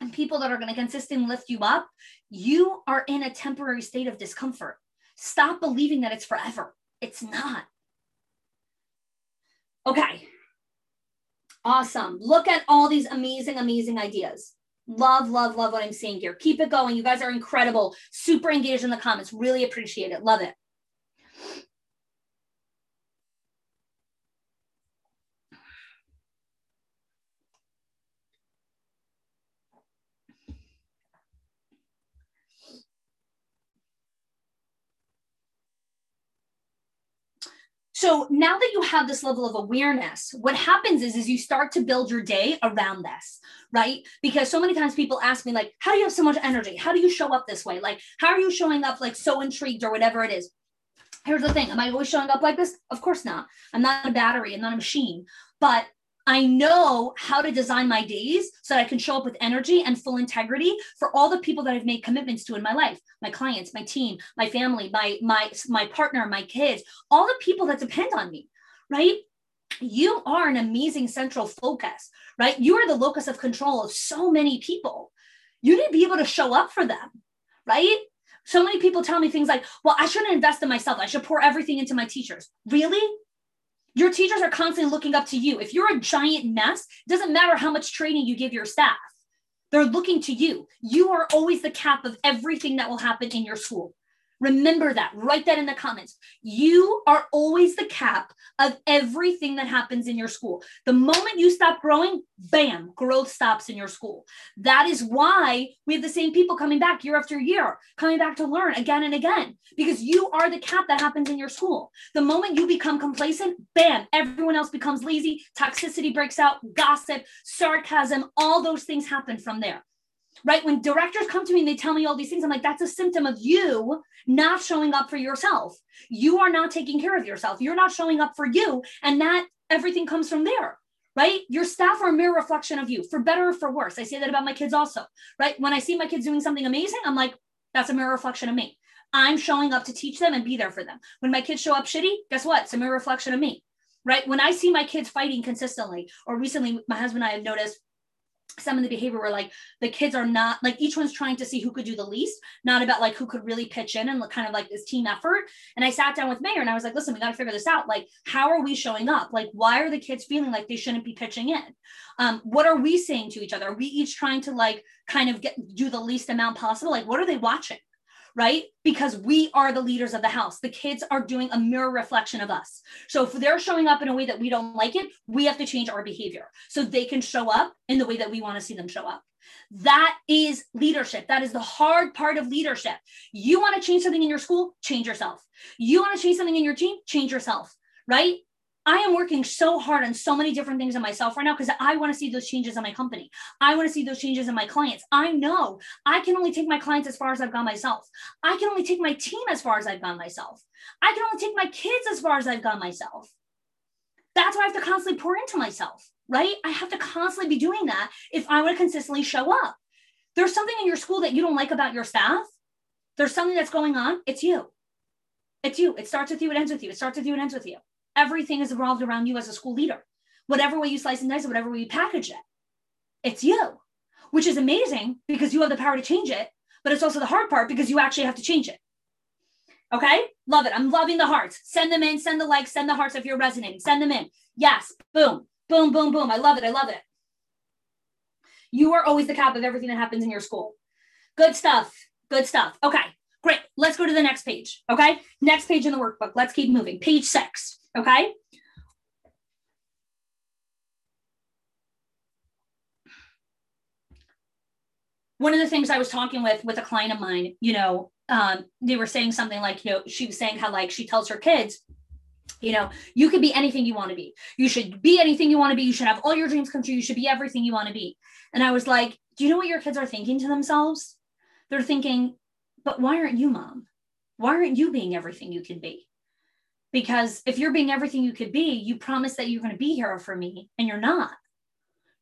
and people that are going to consistently lift you up, you are in a temporary state of discomfort. Stop believing that it's forever. It's not. Okay. Awesome. Look at all these amazing, amazing ideas. Love, love, love what I'm seeing here. Keep it going. You guys are incredible. Super engaged in the comments. Really appreciate it. Love it. So now that you have this level of awareness, what happens is, is you start to build your day around this, right? Because so many times people ask me, like, how do you have so much energy? How do you show up this way? Like, how are you showing up like so intrigued or whatever it is? Here's the thing. Am I always showing up like this? Of course not. I'm not a battery, I'm not a machine. But I know how to design my days so that I can show up with energy and full integrity for all the people that I've made commitments to in my life, my clients, my team, my family, my my my partner, my kids, all the people that depend on me, right? You are an amazing central focus, right? You are the locus of control of so many people. You need to be able to show up for them, right? So many people tell me things like, well, I shouldn't invest in myself. I should pour everything into my teachers. Really? Your teachers are constantly looking up to you. If you're a giant mess, it doesn't matter how much training you give your staff. They're looking to you. You are always the cap of everything that will happen in your school. Remember that. Write that in the comments. You are always the cap of everything that happens in your school. The moment you stop growing, bam, growth stops in your school. That is why we have the same people coming back year after year, coming back to learn again and again, because you are the cap that happens in your school. The moment you become complacent, bam, everyone else becomes lazy, toxicity breaks out, gossip, sarcasm, all those things happen from there right? When directors come to me and they tell me all these things, I'm like, that's a symptom of you not showing up for yourself. You are not taking care of yourself. You're not showing up for you. And that everything comes from there, right? Your staff are a mirror reflection of you, for better or for worse. I say that about my kids also, right? When I see my kids doing something amazing, I'm like, that's a mirror reflection of me. I'm showing up to teach them and be there for them. When my kids show up shitty, guess what? It's a mirror reflection of me, right? When I see my kids fighting consistently, or recently, my husband and I have noticed some of the behavior where like the kids are not like each one's trying to see who could do the least, not about like who could really pitch in and look kind of like this team effort. And I sat down with Mayor and I was like, listen, we got to figure this out. Like, how are we showing up? Like, why are the kids feeling like they shouldn't be pitching in? Um, what are we saying to each other? Are we each trying to like kind of get do the least amount possible? Like, what are they watching? Right? Because we are the leaders of the house. The kids are doing a mirror reflection of us. So if they're showing up in a way that we don't like it, we have to change our behavior so they can show up in the way that we want to see them show up. That is leadership. That is the hard part of leadership. You want to change something in your school? Change yourself. You want to change something in your team? Change yourself, right? I am working so hard on so many different things in myself right now because I want to see those changes in my company. I want to see those changes in my clients. I know I can only take my clients as far as I've gone myself. I can only take my team as far as I've gone myself. I can only take my kids as far as I've gone myself. That's why I have to constantly pour into myself, right? I have to constantly be doing that if I want to consistently show up. There's something in your school that you don't like about your staff. There's something that's going on. It's you. It's you. It starts with you. It ends with you. It starts with you. It ends with you everything is revolved around you as a school leader. Whatever way you slice and dice it, whatever way you package it, it's you, which is amazing because you have the power to change it. But it's also the hard part because you actually have to change it. Okay, love it. I'm loving the hearts. Send them in, send the likes, send the hearts if you're resonating. Send them in. Yes, boom, boom, boom, boom. I love it. I love it. You are always the cap of everything that happens in your school. Good stuff. Good stuff. Okay, great. Let's go to the next page. Okay, next page in the workbook. Let's keep moving. Page six. Okay. One of the things I was talking with with a client of mine, you know, um, they were saying something like, you know, she was saying how like she tells her kids, you know, you could be anything you want to be. You should be anything you want to be. You should have all your dreams come true. You should be everything you want to be. And I was like, do you know what your kids are thinking to themselves? They're thinking, but why aren't you mom? Why aren't you being everything you can be? Because if you're being everything you could be, you promise that you're going to be here for me and you're not.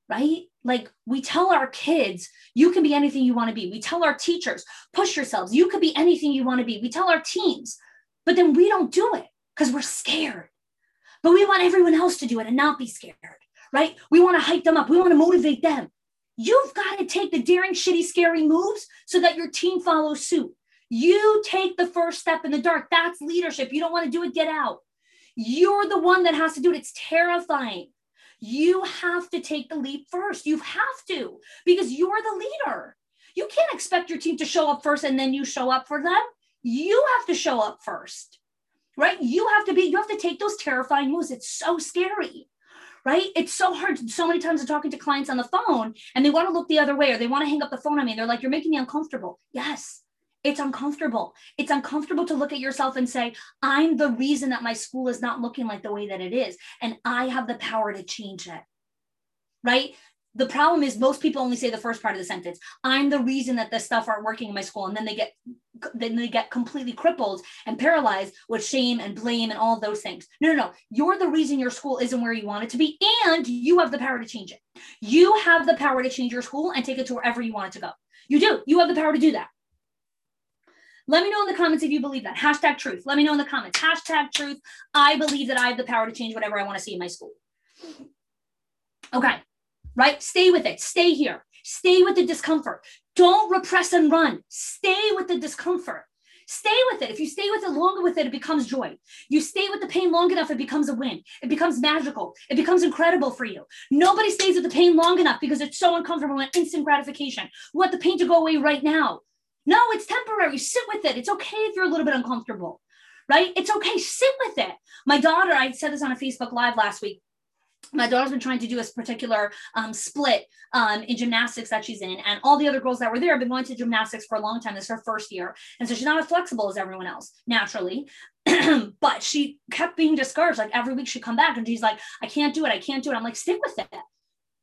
Right? like we tell our kids you can be anything you want to be. We tell our teachers push yourselves. You could be anything you want to be. We tell our teams but then we don't do it because we're scared. But we want everyone else to do it and not be scared right? We want to hype them up. We want to motivate them. You've got to take the daring shitty scary moves so that your team follows suit you take the first step in the dark that's leadership you don't want to do it get out you're the one that has to do it it's terrifying you have to take the leap first. You have to because you're the leader. You can't expect your team to show up first and then you show up for them. You have to show up first, right? You have to be, you have to take those terrifying moves. It's so scary, right? It's so hard. So many times I'm talking to clients on the phone and they want to look the other way or they want to hang up the phone on me. And they're like, you're making me uncomfortable. Yes, it's uncomfortable. It's uncomfortable to look at yourself and say, I'm the reason that my school is not looking like the way that it is. And I have the power to change it. Right? The problem is most people only say the first part of the sentence. I'm the reason that this stuff aren't working in my school. And then they get then they get completely crippled and paralyzed with shame and blame and all those things. No, no, no. You're the reason your school isn't where you want it to be. And you have the power to change it. You have the power to change your school and take it to wherever you want it to go. You do. You have the power to do that. Let me know in the comments if you believe that. Hashtag truth. Let me know in the comments. Hashtag truth. I believe that I have the power to change whatever I want to see in my school. Okay, right? Stay with it. Stay here. Stay with the discomfort. Don't repress and run. Stay with the discomfort. Stay with it. If you stay with it longer with it, it becomes joy. You stay with the pain long enough, it becomes a win. It becomes magical. It becomes incredible for you. Nobody stays with the pain long enough because it's so uncomfortable and instant gratification. We want the pain to go away right now. No, it's temporary. Sit with it. It's okay if you're a little bit uncomfortable, right? It's okay. Sit with it. My daughter, I said this on a Facebook Live last week. My daughter's been trying to do a particular um, split um, in gymnastics that she's in, and all the other girls that were there have been going to gymnastics for a long time. This is her first year, and so she's not as flexible as everyone else naturally. [CLEARS THROAT] but she kept being discouraged. Like every week she'd come back and she's like, "I can't do it. I can't do it." I'm like, "Stick with it.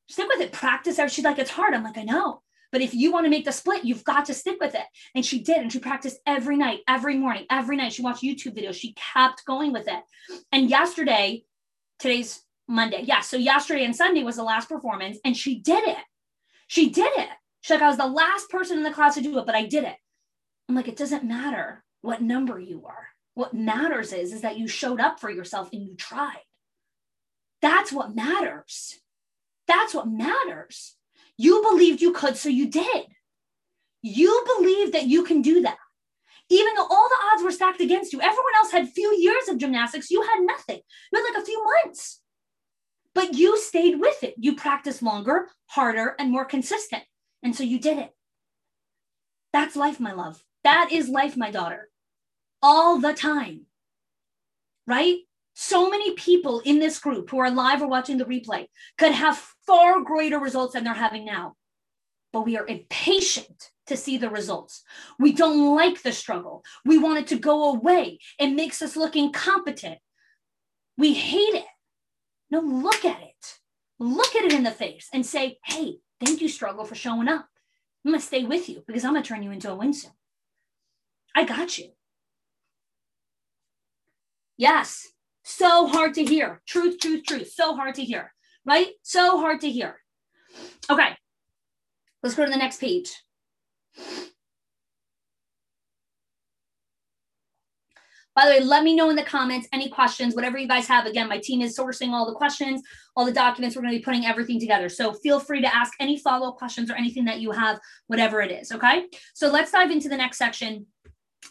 Stick with it. Practice." She's like, "It's hard." I'm like, "I know." But if you want to make the split, you've got to stick with it. And she did. And she practiced every night, every morning, every night. She watched YouTube videos. She kept going with it. And yesterday, today's Monday. Yeah. So yesterday and Sunday was the last performance. And she did it. She did it. She's like, I was the last person in the class to do it, but I did it. I'm like, it doesn't matter what number you are. What matters is, is that you showed up for yourself and you tried. That's what matters. That's what matters. You believed you could, so you did. You believed that you can do that. Even though all the odds were stacked against you, everyone else had few years of gymnastics, you had nothing. You had like a few months. But you stayed with it. You practiced longer, harder, and more consistent. And so you did it. That's life, my love. That is life, my daughter. All the time. Right? so many people in this group who are live or watching the replay could have far greater results than they're having now. But we are impatient to see the results. We don't like the struggle. We want it to go away. It makes us look incompetent. We hate it. No, look at it. Look at it in the face and say, hey, thank you, struggle, for showing up. I'm going to stay with you because I'm going to turn you into a win soon. I got you. Yes, so hard to hear. Truth, truth, truth. So hard to hear, right? So hard to hear. Okay, let's go to the next page. By the way, let me know in the comments any questions, whatever you guys have. Again, my team is sourcing all the questions, all the documents. We're going to be putting everything together. So feel free to ask any follow up questions or anything that you have, whatever it is. Okay. So let's dive into the next section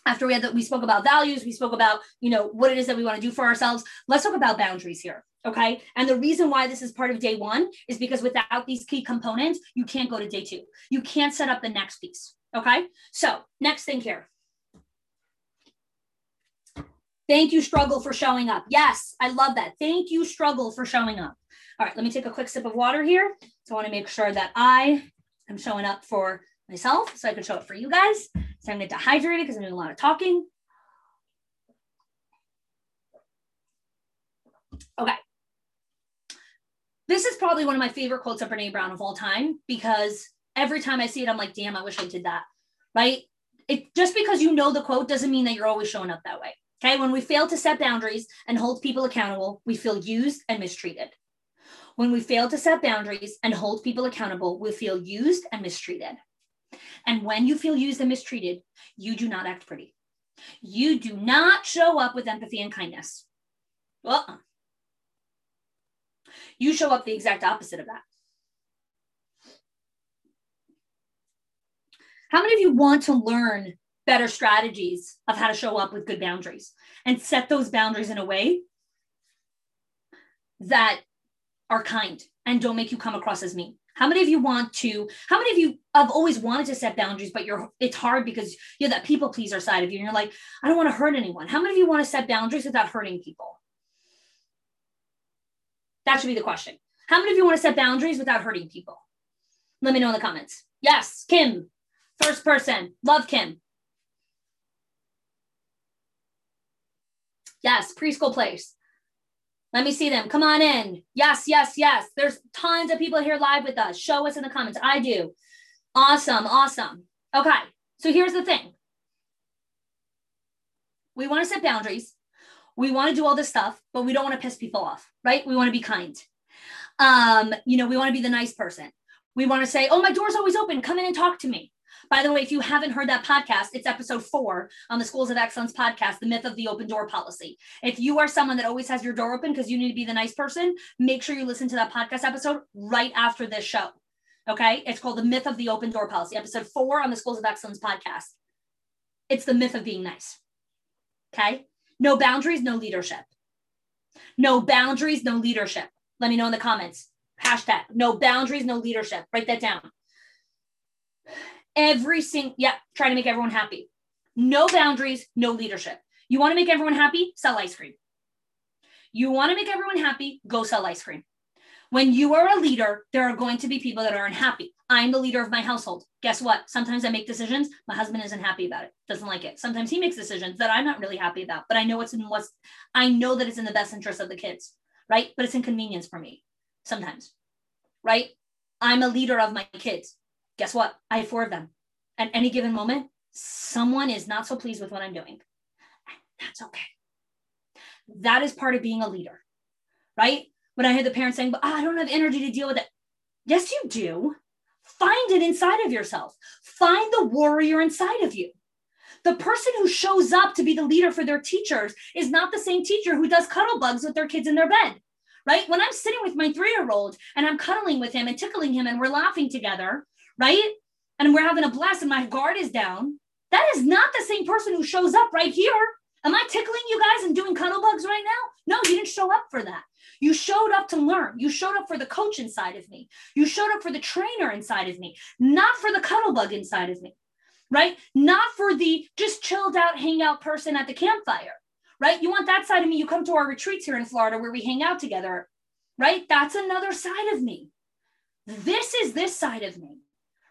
after we had that we spoke about values we spoke about you know what it is that we want to do for ourselves let's talk about boundaries here okay? And the reason why this is part of day one is because without these key components you can't go to day two. You can't set up the next piece okay? So next thing here. Thank you struggle for showing up. Yes i love that. Thank you struggle for showing up. All right let me take a quick sip of water here. So i want to make sure that i am showing up for myself so i can show up for you guys. So I'm going to dehydrate because I'm doing a lot of talking. Okay. This is probably one of my favorite quotes of Brene Brown of all time because every time I see it, I'm like, damn, I wish I did that. Right? It just because you know the quote doesn't mean that you're always showing up that way. Okay. When we fail to set boundaries and hold people accountable, we feel used and mistreated. When we fail to set boundaries and hold people accountable, we feel used and mistreated. And when you feel used and mistreated, you do not act pretty. You do not show up with empathy and kindness. Well, you show up the exact opposite of that. How many of you want to learn better strategies of how to show up with good boundaries and set those boundaries in a way that are kind and don't make you come across as mean? How many of you want to? How many of you have always wanted to set boundaries, but you're it's hard because you have that people pleaser side of you, and you're like, I don't want to hurt anyone. How many of you want to set boundaries without hurting people? That should be the question. How many of you want to set boundaries without hurting people? Let me know in the comments. Yes, Kim, first person. Love Kim. Yes, preschool place. Let me see them. Come on in. Yes, yes, yes. There's tons of people here live with us. Show us in the comments. I do. Awesome, awesome. Okay, so here's the thing we want to set boundaries. We want to do all this stuff, but we don't want to piss people off, right? We want to be kind. Um, you know, we want to be the nice person. We want to say, oh, my door's always open. Come in and talk to me. By the way, if you haven't heard that podcast, it's episode four on the Schools of Excellence podcast, The Myth of the Open Door Policy. If you are someone that always has your door open because you need to be the nice person, make sure you listen to that podcast episode right after this show. Okay. It's called The Myth of the Open Door Policy, episode four on the Schools of Excellence podcast. It's the myth of being nice. Okay. No boundaries, no leadership. No boundaries, no leadership. Let me know in the comments. Hashtag no boundaries, no leadership. Write that down. Every single, yeah, trying to make everyone happy. No boundaries, no leadership. You want to make everyone happy? Sell ice cream. You want to make everyone happy? Go sell ice cream. When you are a leader, there are going to be people that are unhappy. I'm the leader of my household. Guess what? Sometimes I make decisions. My husband isn't happy about it, doesn't like it. Sometimes he makes decisions that I'm not really happy about, but I know it's in what's, I know that it's in the best interest of the kids, right? But it's inconvenience for me sometimes, right? I'm a leader of my kids guess what? I have four of them. At any given moment, someone is not so pleased with what I'm doing. That's okay. That is part of being a leader, right? When I hear the parents saying, but ah, I don't have energy to deal with it. Yes, you do. Find it inside of yourself. Find the warrior inside of you. The person who shows up to be the leader for their teachers is not the same teacher who does cuddle bugs with their kids in their bed, right? When I'm sitting with my three year old and I'm cuddling with him and tickling him and we're laughing together, right? And we're having a blast and my guard is down. That is not the same person who shows up right here. Am I tickling you guys and doing cuddle bugs right now? No, you didn't show up for that. You showed up to learn. You showed up for the coach inside of me. You showed up for the trainer inside of me, not for the cuddle bug inside of me, right? Not for the just chilled out, hang out person at the campfire, right? You want that side of me. You come to our retreats here in Florida where we hang out together, right? That's another side of me. This is this side of me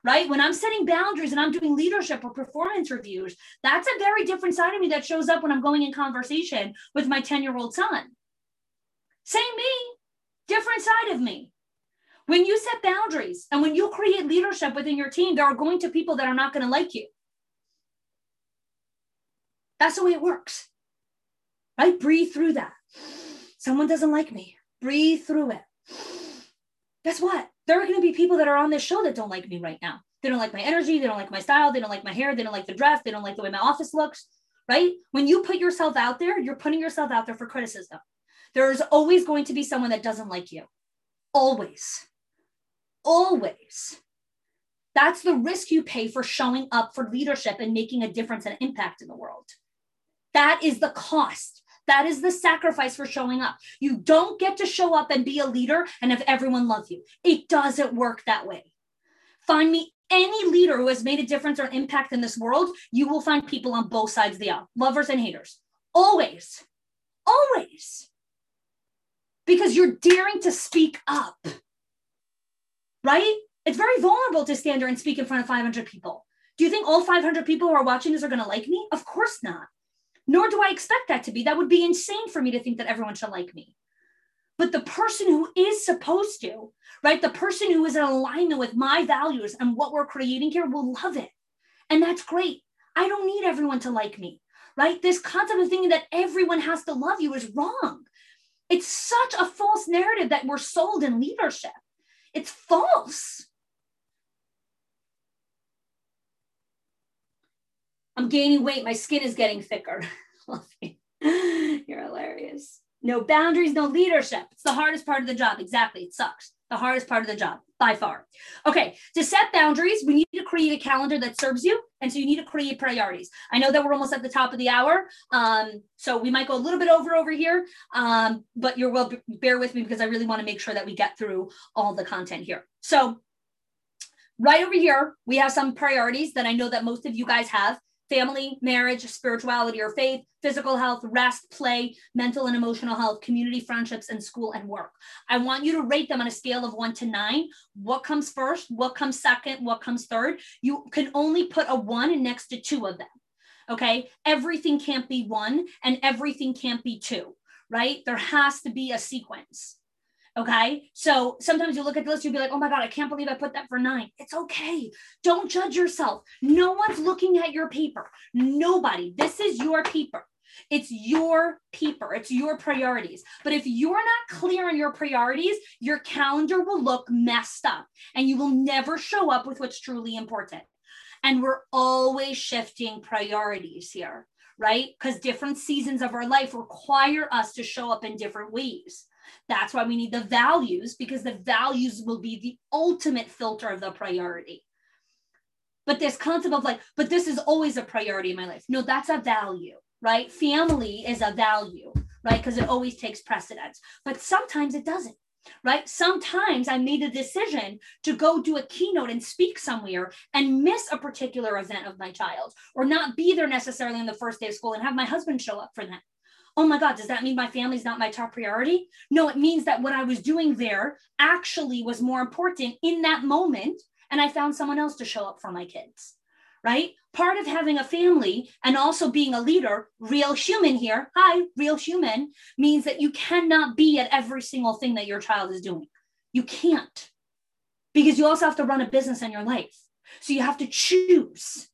right? When I'm setting boundaries and I'm doing leadership or performance reviews, that's a very different side of me that shows up when I'm going in conversation with my 10 year old son. Same me, different side of me. When you set boundaries and when you create leadership within your team, there are going to people that are not going to like you. That's the way it works, right? Breathe through that. Someone doesn't like me. Breathe through it. Guess what? there are going to be people that are on this show that don't like me right now. They don't like my energy. They don't like my style. They don't like my hair. They don't like the dress. They don't like the way my office looks. Right? When you put yourself out there, you're putting yourself out there for criticism. There's always going to be someone that doesn't like you. Always. Always. That's the risk you pay for showing up for leadership and making a difference and impact in the world. That is the cost. That is the sacrifice for showing up. You don't get to show up and be a leader and have everyone love you. It doesn't work that way. Find me any leader who has made a difference or impact in this world. You will find people on both sides of the aisle, lovers and haters. Always, always. Because you're daring to speak up, right? It's very vulnerable to stand there and speak in front of 500 people. Do you think all 500 people who are watching this are going to like me? Of course not nor do I expect that to be. That would be insane for me to think that everyone should like me. But the person who is supposed to, right, the person who is in alignment with my values and what we're creating here will love it. And that's great. I don't need everyone to like me, right? This concept of thinking that everyone has to love you is wrong. It's such a false narrative that we're sold in leadership. It's false. I'm gaining weight. My skin is getting thicker. [LAUGHS] You're hilarious. No boundaries, no leadership. It's the hardest part of the job. Exactly. It sucks. The hardest part of the job by far. Okay, to set boundaries, we need to create a calendar that serves you. And so you need to create priorities. I know that we're almost at the top of the hour. Um, so we might go a little bit over over here, um, but you're well, bear with me because I really want to make sure that we get through all the content here. So right over here, we have some priorities that I know that most of you guys have family, marriage, spirituality or faith, physical health, rest, play, mental and emotional health, community friendships, and school and work. I want you to rate them on a scale of one to nine. What comes first? What comes second? What comes third? You can only put a one next to two of them. Okay. Everything can't be one and everything can't be two, right? There has to be a sequence. Okay. So sometimes you look at the list, you'll be like, oh my God, I can't believe I put that for nine. It's okay. Don't judge yourself. No one's looking at your paper. Nobody. This is your paper. It's your paper, it's your priorities. But if you're not clear on your priorities, your calendar will look messed up and you will never show up with what's truly important. And we're always shifting priorities here, right? Because different seasons of our life require us to show up in different ways. That's why we need the values because the values will be the ultimate filter of the priority. But this concept of like, but this is always a priority in my life. No, that's a value, right? Family is a value, right? Because it always takes precedence. But sometimes it doesn't right? Sometimes I made a decision to go do a keynote and speak somewhere and miss a particular event of my child or not be there necessarily on the first day of school and have my husband show up for that oh my God, does that mean my family's not my top priority? No, it means that what I was doing there actually was more important in that moment. And I found someone else to show up for my kids, right? Part of having a family and also being a leader, real human here, hi, real human, means that you cannot be at every single thing that your child is doing. You can't because you also have to run a business in your life. So you have to choose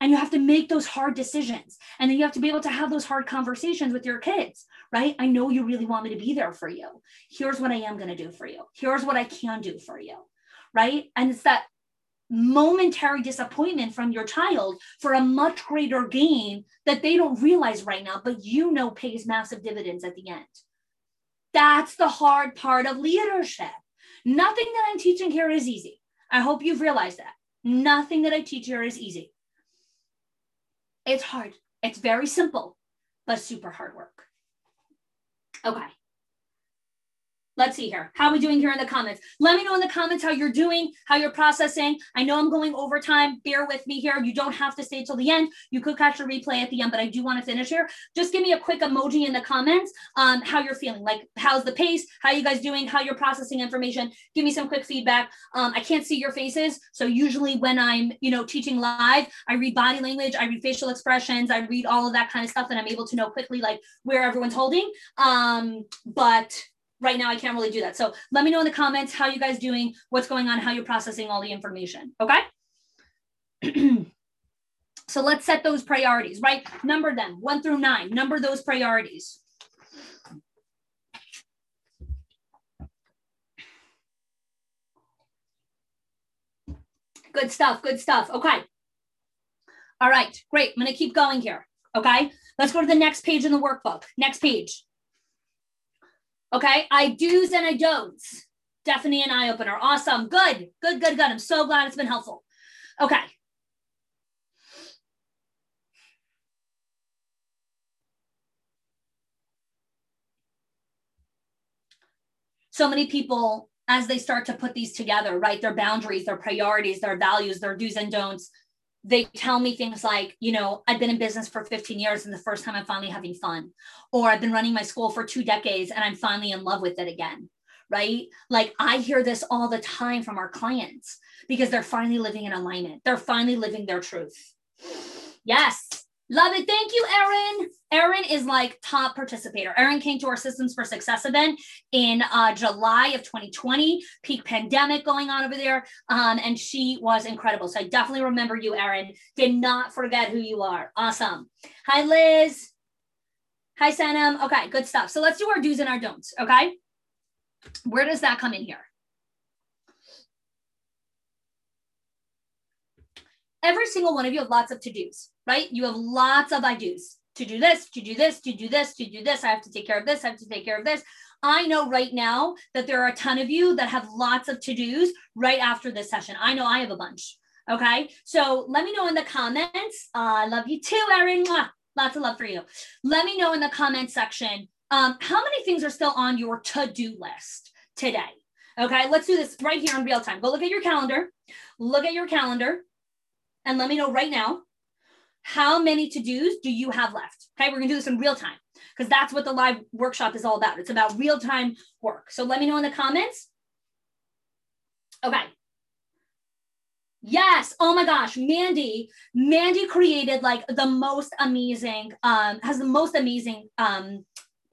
and you have to make those hard decisions. And then you have to be able to have those hard conversations with your kids right? I know you really want me to be there for you. Here's what i am going to do for you. Here's what i can do for you right? And it's that momentary disappointment from your child for a much greater gain that they don't realize right now but you know pays massive dividends at the end. That's the hard part of leadership. Nothing that i'm teaching here is easy. I hope you've realized that. Nothing that i teach here is easy it's hard. It's very simple, but super hard work. Okay. Let's see here. How are we doing here in the comments? Let me know in the comments how you're doing, how you're processing. I know I'm going over time. Bear with me here. You don't have to stay till the end. You could catch a replay at the end, but I do want to finish here. Just give me a quick emoji in the comments um, how you're feeling. Like, how's the pace? How you guys doing? How you're processing information? Give me some quick feedback. Um, I can't see your faces. So usually when I'm, you know, teaching live, I read body language, I read facial expressions, I read all of that kind of stuff, and I'm able to know quickly like where everyone's holding. Um, but right now I can't really do that. So let me know in the comments how you guys doing, what's going on, how you're processing all the information. Okay. [CLEARS THROAT] so let's set those priorities, right? Number them one through nine, number those priorities. Good stuff. Good stuff. Okay. All right. Great. I'm going to keep going here. Okay. Let's go to the next page in the workbook. Next page. Okay. I do's and I don'ts. Definitely an eye opener. Awesome. Good. Good, good, good. I'm so glad it's been helpful. Okay. So many people, as they start to put these together, right? Their boundaries, their priorities, their values, their do's and don'ts, they tell me things like, you know, I've been in business for 15 years and the first time I'm finally having fun. Or I've been running my school for two decades and I'm finally in love with it again. Right. Like I hear this all the time from our clients because they're finally living in alignment. They're finally living their truth. Yes. Love it. Thank you, Erin. Erin is like top participator. Erin came to our Systems for Success event in uh, July of 2020, peak pandemic going on over there. Um, and she was incredible. So I definitely remember you, Erin. Did not forget who you are. Awesome. Hi, Liz. Hi, Sanam. Okay, good stuff. So let's do our do's and our don'ts. Okay. Where does that come in here? Every single one of you have lots of to dos, right? You have lots of I do's to do this, to do this, to do this, to do this. I have to take care of this. I have to take care of this. I know right now that there are a ton of you that have lots of to dos right after this session. I know I have a bunch. Okay. So let me know in the comments. Uh, I love you too, Erin. Lots of love for you. Let me know in the comment section um, how many things are still on your to do list today. Okay. Let's do this right here in real time. Go look at your calendar. Look at your calendar and let me know right now how many to dos do you have left? Okay. We're to do this in real time because that's what the live workshop is all about. It's about real time work. So let me know in the comments. Okay. Yes. Oh my gosh. Mandy, Mandy created like the most amazing, um, has the most amazing um,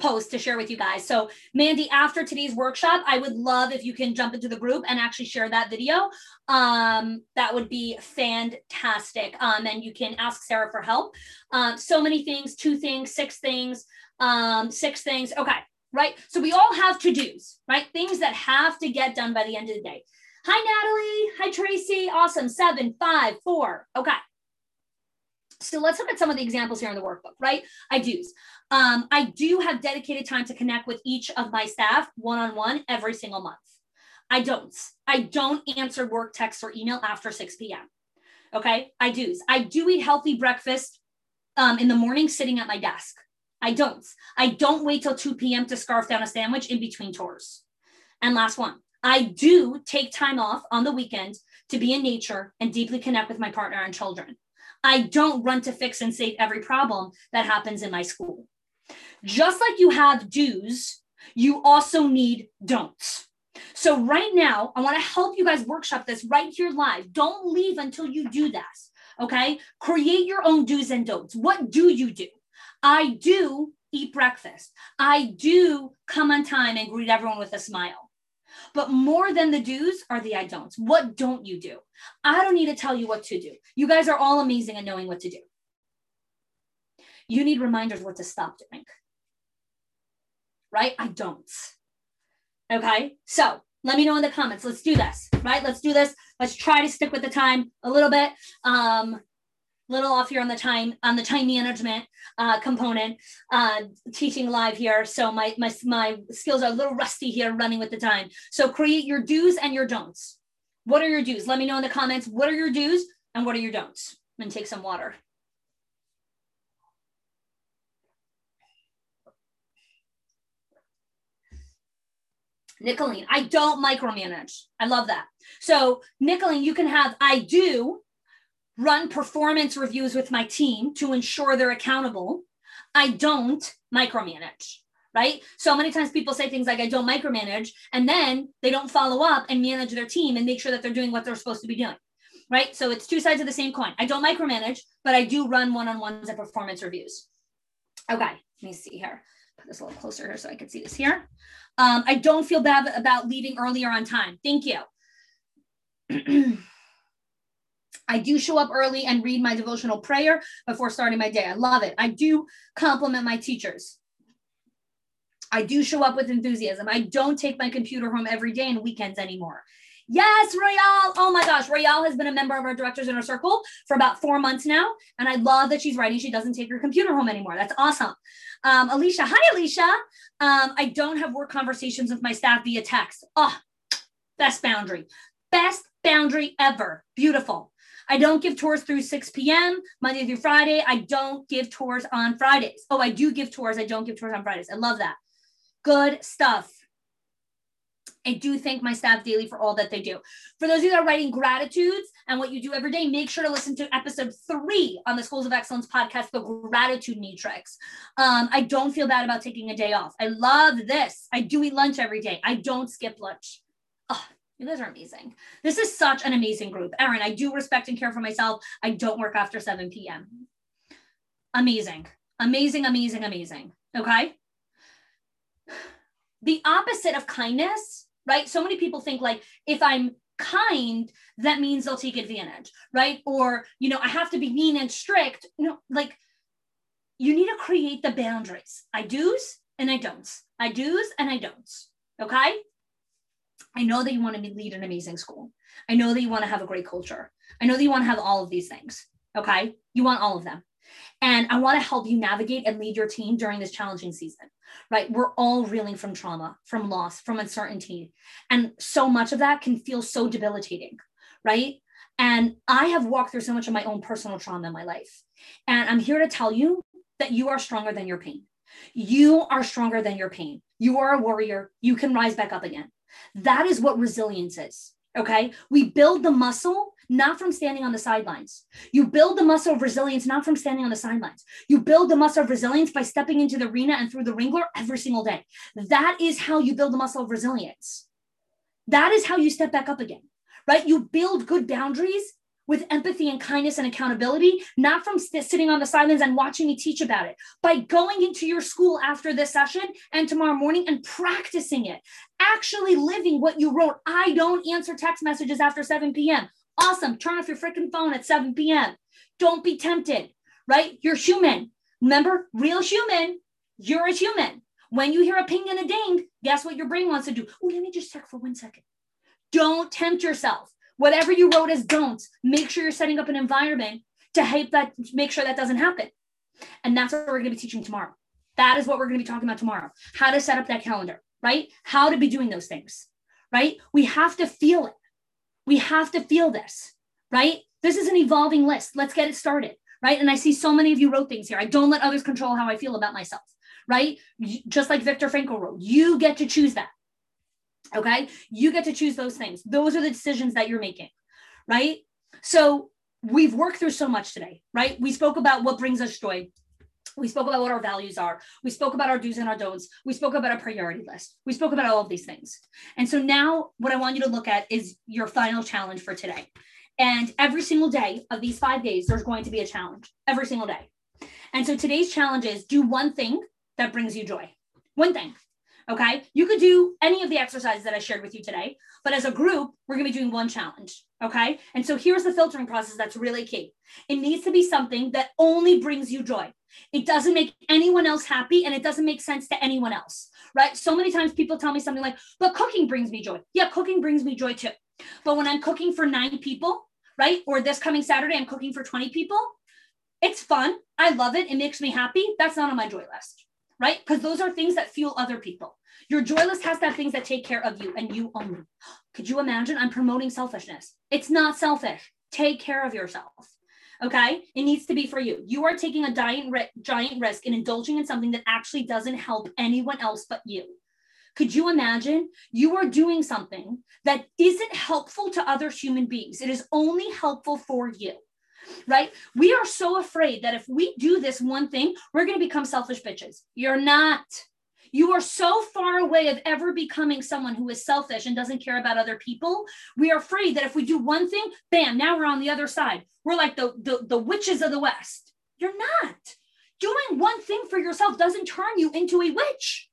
post to share with you guys. So, Mandy, after today's workshop, I would love if you can jump into the group and actually share that video. Um, that would be fantastic. Um, and you can ask Sarah for help. Um, so many things, two things, six things, um, six things. Okay, right? So, we all have to dos, right? Things that have to get done by the end of the day. Hi, Natalie. Hi, Tracy. Awesome. Seven, five, four. Okay. So let's look at some of the examples here in the workbook, right? I do's. Um, I do have dedicated time to connect with each of my staff one on one every single month. I don't. I don't answer work text or email after 6 p.m. Okay. I do's. I do eat healthy breakfast um, in the morning sitting at my desk. I don't. I don't wait till 2 p.m. to scarf down a sandwich in between tours. And last one, I do take time off on the weekend to be in nature and deeply connect with my partner and children. I don't run to fix and save every problem that happens in my school. Just like you have do's, you also need don'ts. So, right now, I want to help you guys workshop this right here live. Don't leave until you do this. Okay. Create your own do's and don'ts. What do you do? I do eat breakfast. I do come on time and greet everyone with a smile. But more than the do's are the I don'ts. What don't you do? I don't need to tell you what to do. You guys are all amazing at knowing what to do. You need reminders what to stop doing. Right? I don't. Okay. So let me know in the comments. Let's do this. Right? Let's do this. Let's try to stick with the time a little bit. Um, little off here on the time on the time management uh, component uh, teaching live here. So my, my my skills are a little rusty here running with the time. So create your do's and your don'ts. What are your do's? Let me know in the comments. What are your do's and what are your don'ts? And take some water. Nicolene, I don't micromanage. I love that. So, Nicolene, you can have I do run performance reviews with my team to ensure they're accountable. I don't micromanage, right? So many times people say things like, I don't micromanage, and then they don't follow up and manage their team and make sure that they're doing what they're supposed to be doing, right? So it's two sides of the same coin. I don't micromanage, but I do run one on ones and performance reviews. Okay, let me see here. Put this a little closer here so I can see this here. Um, I don't feel bad about leaving earlier on time. Thank you. [CLEARS THROAT] I do show up early and read my devotional prayer before starting my day. I love it. I do compliment my teachers. I do show up with enthusiasm. I don't take my computer home every day and weekends anymore. Yes, Royale. Oh my gosh. Royale has been a member of our directors inner circle for about four months now. And I love that she's writing she doesn't take her computer home anymore. That's awesome. Um, Alicia. Hi, Alicia. Um, I don't have work conversations with my staff via text. Oh, best boundary. Best boundary ever. Beautiful. I don't give tours through 6 p.m. Monday through Friday. I don't give tours on Fridays. Oh, I do give tours. I don't give tours on Fridays. I love that. Good stuff. I do thank my staff daily for all that they do. For those of you that are writing gratitudes and what you do every day, make sure to listen to episode three on the Schools of Excellence podcast, The Gratitude Matrix. Um, I don't feel bad about taking a day off. I love this. I do eat lunch every day. I don't skip lunch. Oh, you guys are amazing. This is such an amazing group. Erin, I do respect and care for myself. I don't work after 7 p.m. Amazing. Amazing, amazing, amazing. Okay. The opposite of kindness, right? So many people think like if I'm kind, that means they'll take advantage, right? Or, you know, I have to be mean and strict. No, like you need to create the boundaries. I do's and I don'ts. I do's and I don'ts. Okay. I know that you want to lead an amazing school. I know that you want to have a great culture. I know that you want to have all of these things. Okay. You want all of them. And I want to help you navigate and lead your team during this challenging season, right? We're all reeling from trauma, from loss, from uncertainty. And so much of that can feel so debilitating, right? And I have walked through so much of my own personal trauma in my life. And I'm here to tell you that you are stronger than your pain. You are stronger than your pain. You are a warrior. You can rise back up again. That is what resilience is. Okay. We build the muscle not from standing on the sidelines. You build the muscle of resilience not from standing on the sidelines. You build the muscle of resilience by stepping into the arena and through the wrangler every single day. That is how you build the muscle of resilience. That is how you step back up again, right? You build good boundaries with empathy and kindness and accountability, not from sitting on the sidelines and watching me teach about it, by going into your school after this session and tomorrow morning and practicing it, actually living what you wrote. I don't answer text messages after 7 p.m. Awesome. Turn off your freaking phone at 7 p.m. Don't be tempted, right? You're human. Remember, real human, you're a human. When you hear a ping and a ding, guess what your brain wants to do? Oh, let me just check for one second. Don't tempt yourself. Whatever you wrote as don't, make sure you're setting up an environment to help that, make sure that doesn't happen. And that's what we're going to be teaching tomorrow. That is what we're going to be talking about tomorrow. How to set up that calendar, right? How to be doing those things, right? We have to feel it. We have to feel this, right? This is an evolving list. Let's get it started, right? And I see so many of you wrote things here. I don't let others control how I feel about myself, right? Just like Viktor Frankl wrote, you get to choose that. Okay. You get to choose those things. Those are the decisions that you're making. Right. So we've worked through so much today, right? We spoke about what brings us joy. We spoke about what our values are. We spoke about our do's and our don'ts. We spoke about our priority list. We spoke about all of these things. And so now, what I want you to look at is your final challenge for today. And every single day of these five days, there's going to be a challenge every single day. And so today's challenge is do one thing that brings you joy. One thing. Okay. You could do any of the exercises that I shared with you today, but as a group, we're going to be doing one challenge. Okay. And so here's the filtering process that's really key. It needs to be something that only brings you joy. It doesn't make anyone else happy and it doesn't make sense to anyone else. Right. So many times people tell me something like, but cooking brings me joy. Yeah, cooking brings me joy too. But when I'm cooking for nine people, right, or this coming Saturday, I'm cooking for 20 people, it's fun. I love it. It makes me happy. That's not on my joy list right? Because those are things that fuel other people. Your joy list has to have things that take care of you and you only. Could you imagine? I'm promoting selfishness. It's not selfish. Take care of yourself. Okay. It needs to be for you. You are taking a giant, giant risk in indulging in something that actually doesn't help anyone else but you. Could you imagine? You are doing something that isn't helpful to other human beings. It is only helpful for you right? We are so afraid that if we do this one thing, we're going to become selfish bitches. You're not. You are so far away of ever becoming someone who is selfish and doesn't care about other people. We are afraid that if we do one thing, bam, now we're on the other side. We're like the, the, the witches of the West. You're not. Doing one thing for yourself doesn't turn you into a witch.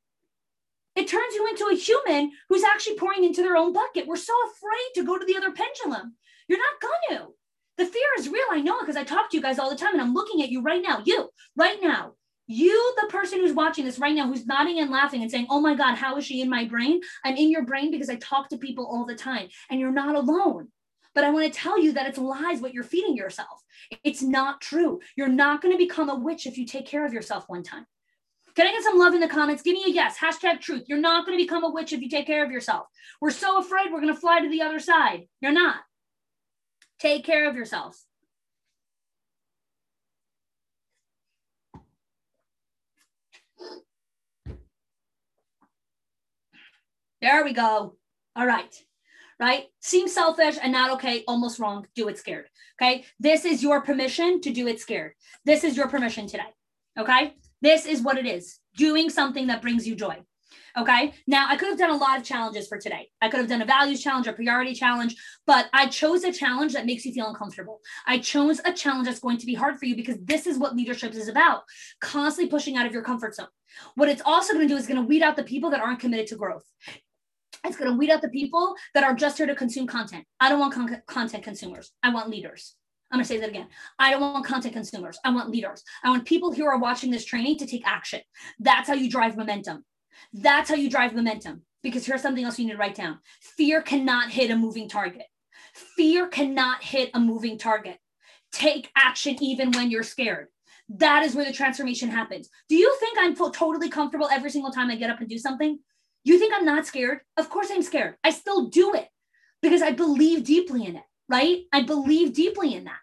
It turns you into a human who's actually pouring into their own bucket. We're so afraid to go to the other pendulum. You're not going to. The fear is real. I know it because I talk to you guys all the time and I'm looking at you right now. You, right now, you, the person who's watching this right now, who's nodding and laughing and saying, Oh my God, how is she in my brain? I'm in your brain because I talk to people all the time and you're not alone. But I want to tell you that it's lies what you're feeding yourself. It's not true. You're not going to become a witch if you take care of yourself one time. Can I get some love in the comments? Give me a yes. Hashtag truth. You're not going to become a witch if you take care of yourself. We're so afraid we're going to fly to the other side. You're not. Take care of yourselves. There we go. All right. Right? Seems selfish and not okay, almost wrong. Do it scared. Okay. This is your permission to do it scared. This is your permission today. Okay. This is what it is doing something that brings you joy. Okay. Now I could have done a lot of challenges for today. I could have done a values challenge, a priority challenge, but I chose a challenge that makes you feel uncomfortable. I chose a challenge that's going to be hard for you because this is what leadership is about constantly pushing out of your comfort zone. What it's also going to do is going to weed out the people that aren't committed to growth. It's going to weed out the people that are just here to consume content. I don't want con- content consumers. I want leaders. I'm going to say that again. I don't want content consumers. I want leaders. I want people who are watching this training to take action. That's how you drive momentum. That's how you drive momentum. Because here's something else you need to write down fear cannot hit a moving target. Fear cannot hit a moving target. Take action even when you're scared. That is where the transformation happens. Do you think I'm totally comfortable every single time I get up and do something? You think I'm not scared? Of course I'm scared. I still do it because I believe deeply in it, right? I believe deeply in that.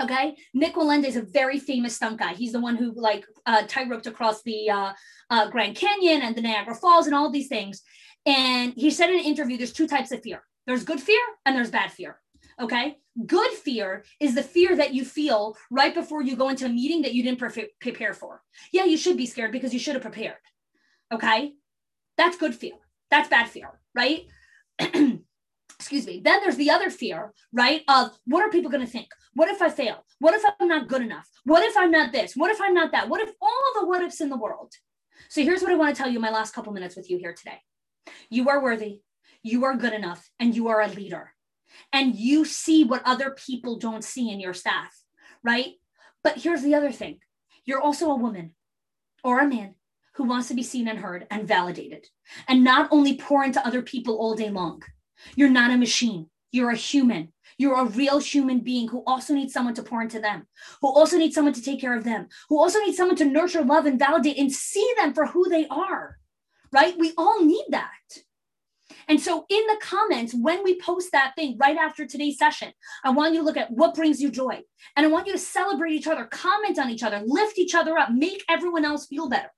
Okay, Nik Wallenda is a very famous stunt guy. He's the one who like uh, roped across the uh, uh, Grand Canyon and the Niagara Falls and all these things. And he said in an interview, there's two types of fear. There's good fear and there's bad fear. Okay, good fear is the fear that you feel right before you go into a meeting that you didn't pre- prepare for. Yeah, you should be scared because you should have prepared. Okay, that's good fear. That's bad fear, right? [CLEARS THROAT] excuse me. Then there's the other fear, right? Of what are people going to think? What if I fail? What if I'm not good enough? What if I'm not this? What if I'm not that? What if all the what ifs in the world? So here's what I want to tell you my last couple minutes with you here today. You are worthy, you are good enough, and you are a leader. And you see what other people don't see in your staff, right? But here's the other thing you're also a woman or a man who wants to be seen and heard and validated, and not only pour into other people all day long you're not a machine. You're a human. You're a real human being who also needs someone to pour into them, who also needs someone to take care of them, who also needs someone to nurture, love, and validate and see them for who they are, right? We all need that. And so, in the comments, when we post that thing right after today's session, I want you to look at what brings you joy. And I want you to celebrate each other, comment on each other, lift each other up, make everyone else feel better.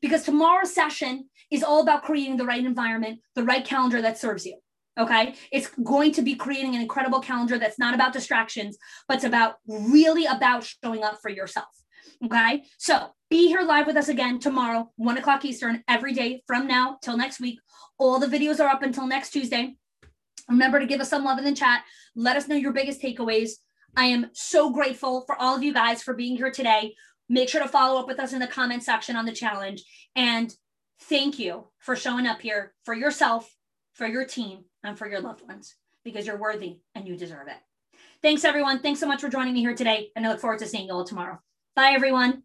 Because tomorrow's session is all about creating the right environment, the right calendar that serves you. Okay. It's going to be creating an incredible calendar that's not about distractions, but it's about really about showing up for yourself. Okay. So be here live with us again tomorrow, one o'clock Eastern, every day from now till next week. All the videos are up until next Tuesday. Remember to give us some love in the chat. Let us know your biggest takeaways. I am so grateful for all of you guys for being here today. Make sure to follow up with us in the comment section on the challenge. And thank you for showing up here for yourself, for your team, and for your loved ones because you're worthy and you deserve it. Thanks, everyone. Thanks so much for joining me here today. And I look forward to seeing you all tomorrow. Bye, everyone.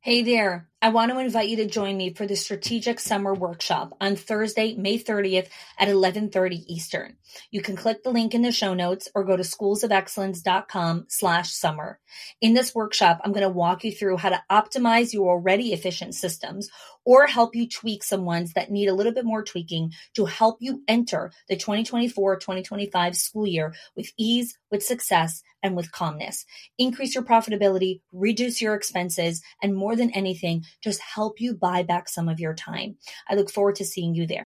Hey there. I want to invite you to join me for the Strategic Summer Workshop on Thursday, May 30th at 1130 Eastern. You can click the link in the show notes or go to schoolsofexcellence.com slash summer. In this workshop, I'm going to walk you through how to optimize your already efficient systems or help you tweak some ones that need a little bit more tweaking to help you enter the 2024-2025 school year with ease, with success, and with calmness. Increase your profitability, reduce your expenses, and more than anything, just help you buy back some of your time. I look forward to seeing you there.